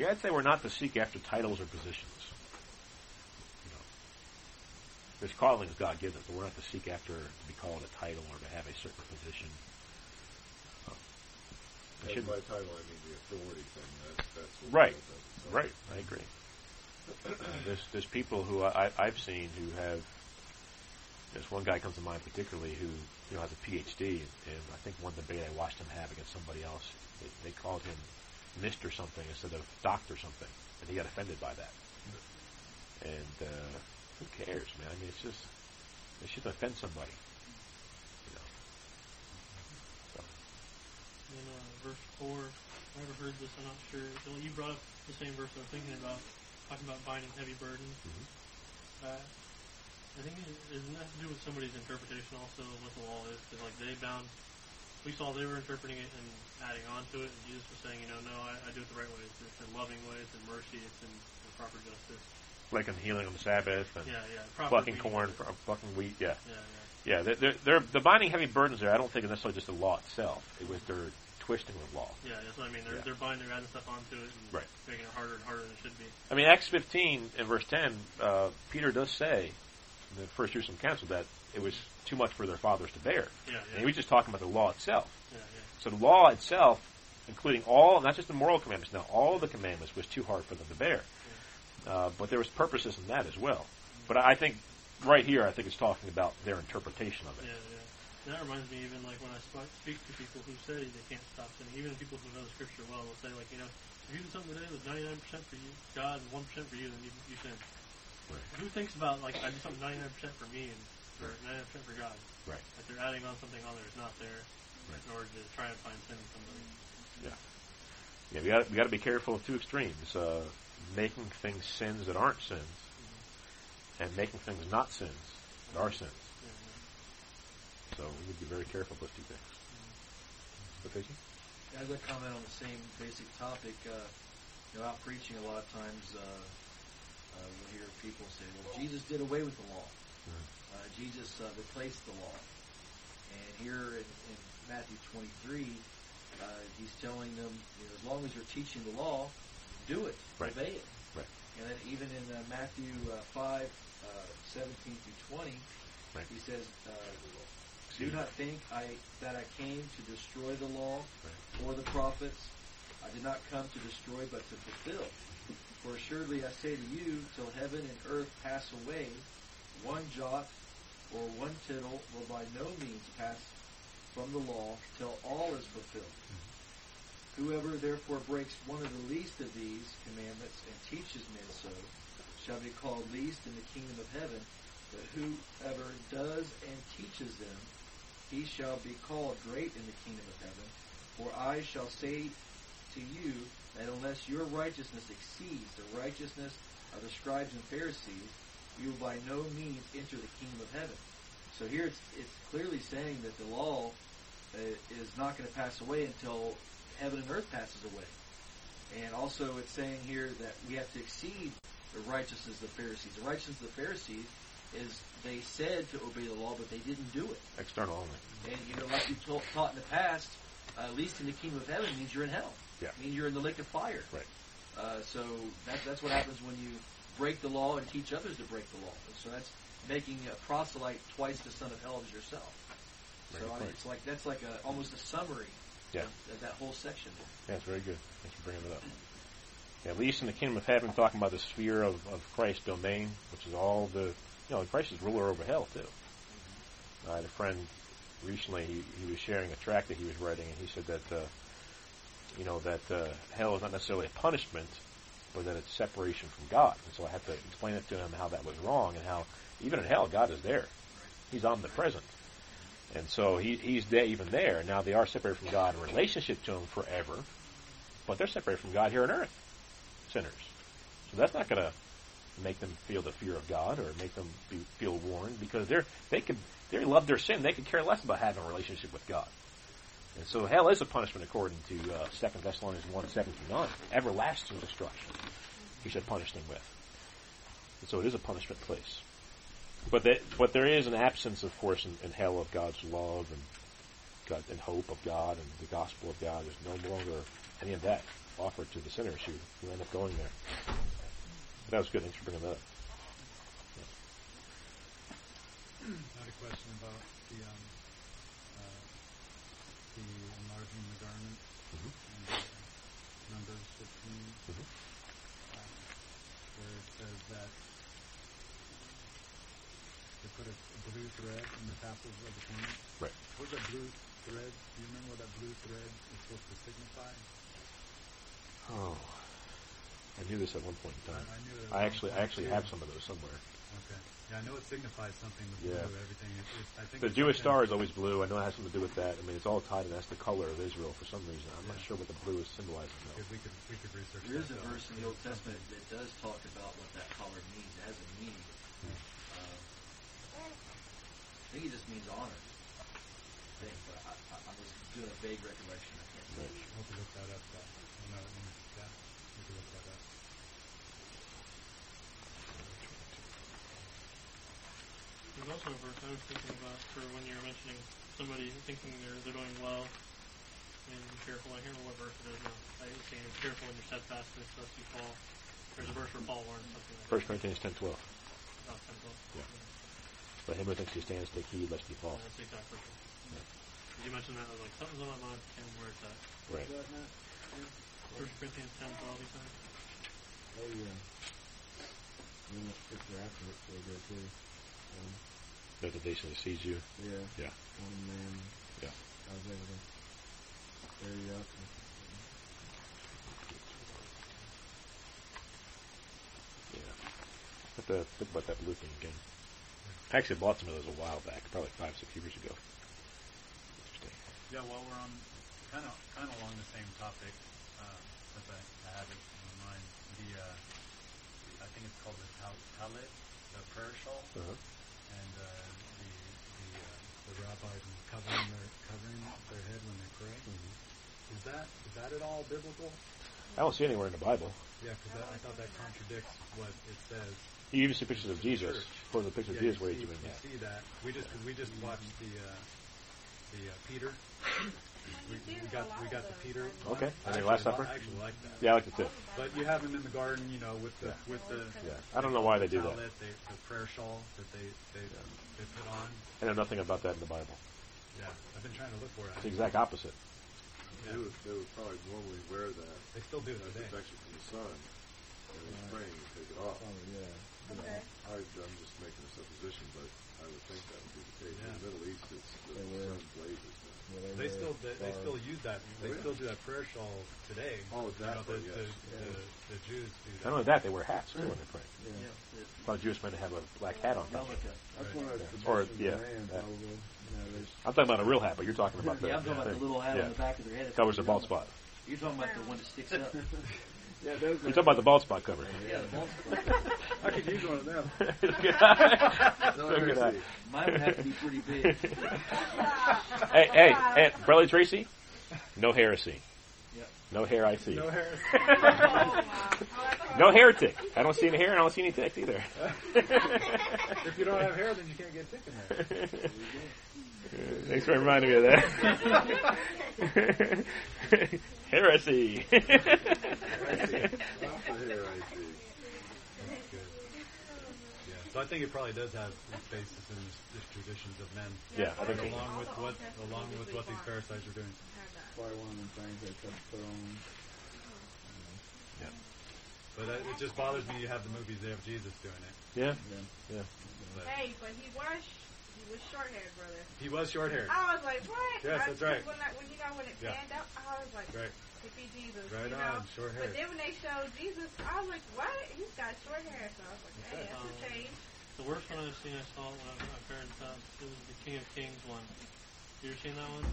Speaker 1: Yeah, I'd say we're not to seek after titles or positions. This calling is God given, so we're not to seek after to be called a title or to have a certain position. It shouldn't-
Speaker 2: by title, I mean the authority thing. That's,
Speaker 1: Right.
Speaker 2: it
Speaker 1: Right, I agree. Uh, there's there's people who I, I've seen who have. There's one guy comes to mind particularly who you know has a PhD, and I think one debate I watched him have against somebody else, they, they called him Mister something instead of Doctor something, and he got offended by that. And uh, who cares, man? I mean, it's just it should offend somebody. You know. So,
Speaker 4: In uh, verse 4, I ever heard this, I'm not sure. You brought up the same verse I was thinking about, talking about binding heavy burdens.
Speaker 1: mhm.
Speaker 4: Uh, I think it, that to do with somebody's interpretation also of what the law is? Because like they bound, we saw they were interpreting it and adding on to it, and Jesus was saying, you know, no, I, I do it the right way. It's, it's in loving way, it's in mercy, it's in, in proper justice.
Speaker 1: Like in healing on the Sabbath and
Speaker 4: Yeah, yeah.
Speaker 1: Plucking corn, from plucking wheat. Yeah.
Speaker 4: Yeah, yeah.
Speaker 1: Yeah, they're, they're, the binding heavy burdens there, I don't think is necessarily just the law itself. It was their twisting of law.
Speaker 4: Yeah, that's what I mean. They're,
Speaker 1: Yeah.
Speaker 4: they're binding, they're adding stuff onto it and
Speaker 1: Right.
Speaker 4: making it harder and harder than it should be.
Speaker 1: I mean, Acts 15 and verse 10, uh, Peter does say in the First Jerusalem Council that it was too much for their fathers to bear.
Speaker 4: Yeah, yeah.
Speaker 1: And he was just talking about the law itself.
Speaker 4: yeah, yeah.
Speaker 1: So the law itself, including all, not just the moral commandments, now all the commandments was too hard for them to bear. Uh, but there was purposes in that as well. But I think right here, I think it's talking about their interpretation of it.
Speaker 4: Yeah, yeah. That reminds me even like when I speak to people who say they can't stop sinning, even people who know the scripture well, will say like, you know, if you did something today that was 99% for you, God, and 1% for you, then you, you sin.
Speaker 1: Right.
Speaker 4: Who thinks about like I did something 99% for me and or 99% for God?
Speaker 1: Right.
Speaker 4: Like they're adding on something on there that's not there
Speaker 1: Right.
Speaker 4: in order to try and find sin in somebody.
Speaker 1: Yeah. Yeah, we got we got to be careful of two extremes: uh, making things sins that aren't sins, and making things not sins that are sins.
Speaker 4: Yeah, yeah.
Speaker 1: So we need to be very careful with those two things. So, Tracy?
Speaker 3: As I comment on the same basic topic, uh, you know, out preaching a lot of times, uh, uh, we'll hear people say, "Well, Jesus did away with the law. Uh, Jesus uh, replaced the law." And here in, in Matthew 23, uh, he's telling them, you know, as long as you're teaching the law, do it,
Speaker 1: Right.
Speaker 3: obey it.
Speaker 1: Right.
Speaker 3: And then even in uh, Matthew uh, 5, uh, 17 through 20,
Speaker 1: Right.
Speaker 3: he says, uh, do not think I that I came to destroy the law
Speaker 1: Right.
Speaker 3: or the prophets. I did not come to destroy, but to fulfill. For assuredly I say to you, till heaven and earth pass away, one jot or one tittle will by no means pass from the law till all is fulfilled. Whoever therefore breaks one of the least of these commandments and teaches men so shall be called least in the kingdom of heaven. But whoever does and teaches them, he shall be called great in the kingdom of heaven. For I shall say to you that unless your righteousness exceeds the righteousness of the scribes and Pharisees, you will by no means enter the kingdom of heaven. So here it's, it's clearly saying that the law uh, is not going to pass away until heaven and earth passes away. And also it's saying here that we have to exceed the righteousness of the Pharisees. The righteousness of the Pharisees is they said to obey the law, but they didn't do it.
Speaker 1: External only.
Speaker 3: And you know, like you told, taught in the past, uh, at least in the kingdom of heaven means you're in hell.
Speaker 1: Yeah.
Speaker 3: It means you're in the lake of fire.
Speaker 1: Right.
Speaker 3: Uh, so that, that's what happens when you break the law and teach others to break the law. So that's making a proselyte twice the son of hell as yourself.
Speaker 1: Very
Speaker 3: so I mean, it's like that's like a almost a summary
Speaker 1: Yeah.
Speaker 3: of that whole section.
Speaker 1: Yeah, it's very good. Thanks for bringing it up. Yeah, at least in the kingdom of heaven, talking about the sphere of, of Christ's domain, which is all the, you know, Christ is ruler over hell, too. I had a friend recently, he, he was sharing a tract that he was writing, and he said that, uh, you know, that uh, hell is not necessarily a punishment, but that it's separation from God. And so I had to explain it to him how that was wrong, and how even in hell, God is there. He's omnipresent. And so he, he's there, even there. Now they are separated from God in relationship to Him forever, but they're separated from God here on earth, sinners. So that's not going to make them feel the fear of God or make them be, feel warned because they're they could they love their sin. They could care less about having a relationship with God. And so hell is a punishment according to uh, 2 Thessalonians 1, 7 through 9. Everlasting destruction he should punish them with. And so it is a punishment place. But that, but there is an absence, of course, in, in hell of God's love and God and hope of God and the gospel of God. There's no longer any of that offered to the sinners who, who end up going there. That was good. Thanks for bringing that up.
Speaker 5: I had a question about the um, uh, the enlarging the garment
Speaker 1: Mhm.
Speaker 5: and uh, Numbers 15,
Speaker 1: Mhm.
Speaker 5: um, where it says that they put a, a blue thread in the tassels of the tent.
Speaker 1: Right.
Speaker 5: What's that blue thread? Do you remember what that blue thread is supposed to signify?
Speaker 1: Oh, I knew this at one point in time.
Speaker 5: I knew it.
Speaker 1: I actually, I actually have some of those somewhere.
Speaker 5: Okay. Yeah, I know it signifies something. The blue,
Speaker 1: Yeah.
Speaker 5: everything. It, it, I think
Speaker 1: The Jewish star is always blue. I know it has something to do with that. I mean, it's all tied, and that's the color of Israel for some reason. I'm not sure what the blue is symbolizing though.
Speaker 5: If we could, we could research.
Speaker 3: There is
Speaker 5: that,
Speaker 3: a verse in the Old Testament that does talk about what that color means. It has a meaning. Uh, I think it just means honor. I think, but I, I, I'm just doing a vague recollection. I can't say.
Speaker 5: We'll have to look that up. Though. I know it means yeah. We could look that up.
Speaker 4: There's also a verse I was thinking about for when you're mentioning somebody thinking they're they're doing well and be careful. I can't remember what verse it is now. I was saying be careful in your steadfastness lest you fall. There's a verse where Paul warns something like
Speaker 1: First Corinthians ten twelve.
Speaker 4: that. Oh, 10, 12.
Speaker 1: Yeah. Let him who thinks he stands take heed lest he fall.
Speaker 4: That's the exact verse. Did you mention that? I was like, something's on my mind. I can't remember where it's at.
Speaker 1: Right.
Speaker 4: First Corinthians 10, 12, you said?
Speaker 2: Oh yeah. And that scripture after it so good too. Um,
Speaker 1: That the nation that sees you.
Speaker 2: yeah.
Speaker 1: Yeah.
Speaker 2: One man.
Speaker 1: Yeah.
Speaker 2: I was able to bear you up. And,
Speaker 1: Yeah. Have to think about that blue thing again. I actually bought some of those a while back, probably five, six years ago. Interesting.
Speaker 5: Yeah, while we're on kind of kind of along the same topic, uh, since I, I have it in my mind, the uh, I think it's called the tal- talit, the prayer shawl,
Speaker 1: Uh-huh.
Speaker 5: and uh, the the uh, the rabbis covering their covering their head when they pray. Is that is that at all biblical?
Speaker 1: I don't see anywhere in the Bible.
Speaker 5: Yeah, because I, I thought that contradicts what it says.
Speaker 1: You even see pictures of Jesus.
Speaker 5: Church.
Speaker 1: For the picture of
Speaker 5: yeah,
Speaker 1: Jesus
Speaker 5: you
Speaker 1: where
Speaker 5: see,
Speaker 1: he's doing
Speaker 5: you
Speaker 1: that.
Speaker 5: see that. We just we just watched the uh, the uh, Peter. We, we got we got the Peter.
Speaker 1: Okay.
Speaker 5: I
Speaker 1: And the
Speaker 5: actually
Speaker 1: Last Supper?
Speaker 5: I actually like that.
Speaker 1: Yeah, I like it too.
Speaker 5: But you have him in the garden, you know, with the
Speaker 1: Yeah.
Speaker 5: with the.
Speaker 1: Yeah. I don't know why they do that.
Speaker 5: towelette, They, the prayer shawl that they they they put on.
Speaker 1: I know nothing about that in the Bible.
Speaker 5: Yeah, I've been trying to look for it.
Speaker 1: It's the exact opposite.
Speaker 2: They would, they would probably normally wear that
Speaker 5: They still do
Speaker 2: as
Speaker 5: today.
Speaker 2: protection from the sun. And in spring, you take it off.
Speaker 6: Oh, yeah.
Speaker 7: Okay.
Speaker 2: I, I'm just making a supposition, but I would think that would be the case. In the Middle East, it's the
Speaker 6: They wear-
Speaker 2: sun blazes. now.
Speaker 6: Yeah,
Speaker 5: They
Speaker 6: wear
Speaker 5: still they, they
Speaker 6: scarves.
Speaker 5: still use that. They
Speaker 2: Oh, yeah.
Speaker 5: still do that prayer shawl today.
Speaker 2: Oh,
Speaker 5: You know, the,
Speaker 2: yes.
Speaker 5: the,
Speaker 6: Yeah.
Speaker 5: the, the Jews do that.
Speaker 1: Not only that, they wear hats too when they pray.
Speaker 6: Yeah.
Speaker 3: Yeah.
Speaker 1: A lot of Jewish men have a black hat on top.
Speaker 3: Yarmulke.
Speaker 6: That's
Speaker 5: Right.
Speaker 6: one of
Speaker 1: Yeah.
Speaker 6: the
Speaker 1: Or, yeah,
Speaker 6: man,
Speaker 1: that.
Speaker 6: probably. You know, there's
Speaker 1: I'm talking about a real hat, but you're talking about the,
Speaker 3: Yeah, I'm talking about the little hat
Speaker 1: Yeah.
Speaker 3: on the back of their head.
Speaker 1: It covers the bald spot.
Speaker 3: You're talking about the one that sticks up.
Speaker 6: yeah, those
Speaker 1: You're talking about the bald spot cover.
Speaker 3: yeah, the bald spot.
Speaker 6: I could use one of them.
Speaker 2: No
Speaker 1: Look at that.
Speaker 2: heresy.
Speaker 3: Mine would have to be pretty big.
Speaker 1: hey, hey, hey, Brother Tracy, no heresy.
Speaker 3: Yep.
Speaker 1: No hair I see.
Speaker 5: No hair.
Speaker 1: No heretic. I don't see any hair and I don't see any ticks either.
Speaker 5: if you don't have hair, then you can't get tick in there.
Speaker 1: Thanks for reminding me of that. Heresy.
Speaker 2: Not the hair I see.
Speaker 5: That's good. Yeah. So I think it probably does have its basis in this, this traditions of men,
Speaker 1: yeah, I think so.
Speaker 5: along with what along with what these parasites are doing.
Speaker 6: Probably one of them things they could put on.
Speaker 5: But uh, it just bothers me. You have the movies; they have Jesus doing it.
Speaker 1: Yeah,
Speaker 6: Yeah.
Speaker 5: But
Speaker 7: Hey, but he was he was short haired, brother.
Speaker 5: he was short haired.
Speaker 7: I was like, what?
Speaker 5: Yes,
Speaker 7: I,
Speaker 5: that's right.
Speaker 7: When, I, when you know when it
Speaker 5: Yeah.
Speaker 7: panned up, I was like,
Speaker 5: Right.
Speaker 7: to be Jesus,
Speaker 5: Right
Speaker 7: you
Speaker 5: on,
Speaker 7: know.
Speaker 5: short
Speaker 7: But then when they showed Jesus, I was like, what? He's got short hair, so I was like, hey, that's a
Speaker 4: Um,
Speaker 7: change.
Speaker 4: The worst one I've seen, I saw when I my parents' house, it was the King of Kings one. You ever seen that one?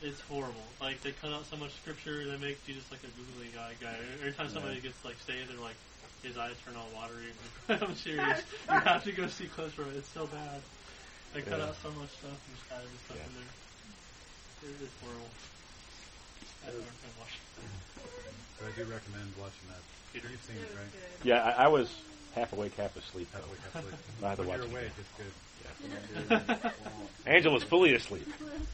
Speaker 4: It's horrible. Like they cut out so much scripture, they make Jesus like a googly guy guy. Every time somebody gets like saved, they're like his eyes turn all watery. I'm serious. You have to go see clips from it. It's so bad. They cut
Speaker 1: Yeah.
Speaker 4: out so much stuff and just added stuff
Speaker 1: Yeah.
Speaker 4: in there. It, it's horrible. I don't recommend watching.
Speaker 5: But I do recommend watching that.
Speaker 4: Peter.
Speaker 5: You've seen
Speaker 7: It
Speaker 5: it, right?
Speaker 7: good.
Speaker 1: yeah. I, I was half awake, half asleep.
Speaker 5: Halfway, halfway.
Speaker 1: I had to
Speaker 5: when
Speaker 1: watch
Speaker 5: you're awake,
Speaker 1: again.
Speaker 5: it's good.
Speaker 1: Angel was fully asleep.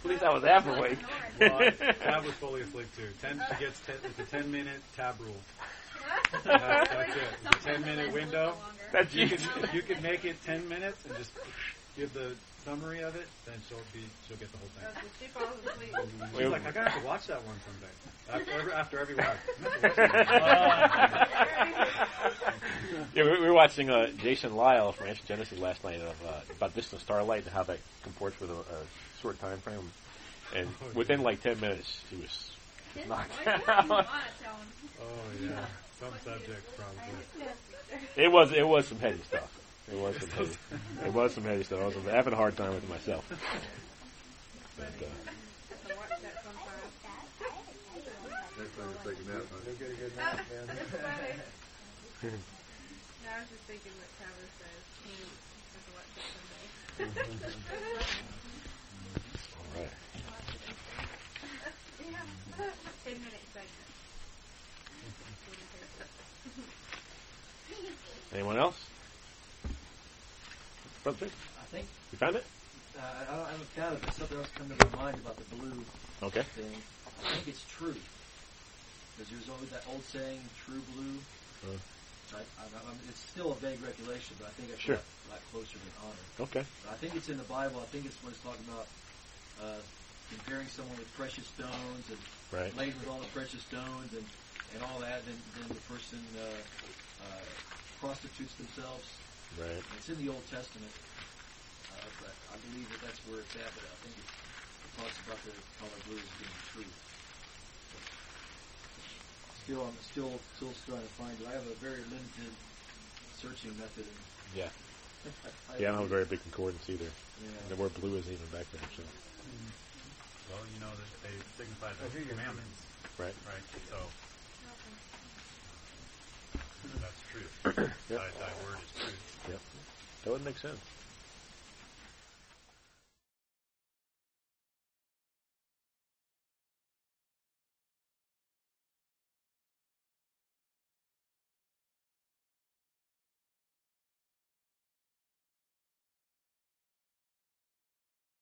Speaker 1: At least I was half awake.
Speaker 5: Well, I, Tab was fully asleep too. Ten, she gets ten, it's a ten minute tab rule. And that's, that's it. It's a ten minute window.
Speaker 1: That's
Speaker 5: You
Speaker 1: you.
Speaker 5: can you can make it ten minutes and just give the summary of it, then she'll be she'll get the whole thing.
Speaker 7: she falls asleep.
Speaker 5: She's like, I gotta have to watch that one someday. After every, after every watch.
Speaker 1: Yeah, we, we were watching uh, Jason Lisle from Answers in Genesis last night of uh, about distant starlight and how that comports with a, a short time frame. And
Speaker 5: Oh,
Speaker 1: within
Speaker 5: yeah.
Speaker 1: like ten minutes, he was knocked
Speaker 7: Why can't you
Speaker 1: out.
Speaker 7: want to tell him?
Speaker 5: Oh yeah, some subject probably.
Speaker 1: It was it was some heady stuff. It was some heavy. It was some heady stuff. I was having a hard time with it myself. But, uh,
Speaker 7: that.
Speaker 2: Next time you take a nap, huh?
Speaker 6: You'll get a good nap then.
Speaker 7: That's funny. I was just thinking what Tyler says. He to watch it someday.
Speaker 1: all right.
Speaker 7: yeah. Ten minute segment.
Speaker 1: Anyone else? Vic,
Speaker 3: I think
Speaker 1: you found it?
Speaker 3: uh, I don't I haven't found it, but something else come to my mind about the blue
Speaker 1: Okay.
Speaker 3: thing. I think it's true. Because there's always that old saying, "True blue."
Speaker 1: Uh.
Speaker 3: I, I, I, it's still a vague regulation, but I think it's
Speaker 1: Sure.
Speaker 3: a lot, lot closer than honor.
Speaker 1: Okay.
Speaker 3: I think it's in the Bible. I think it's when it's talking about uh, comparing someone with precious stones and
Speaker 1: Right.
Speaker 3: laden with all the precious stones and, and all that. Then, then the person uh, uh, prostitutes themselves.
Speaker 1: Right.
Speaker 3: It's in the Old Testament, uh, but I believe that that's where it's at. But I think it, it talks about the color blue as being true. Still, I'm still still trying to find it. I have a very limited searching method. And
Speaker 1: Yeah.
Speaker 3: I,
Speaker 1: Yeah, I don't have a very big concordance either.
Speaker 3: Yeah.
Speaker 1: The word blue isn't even back there, so.
Speaker 5: Well, you know that they signify the commandments,
Speaker 1: Right.
Speaker 5: right? So that's true.
Speaker 1: Yep.
Speaker 5: That, that word is true.
Speaker 1: Yep. That would make sense.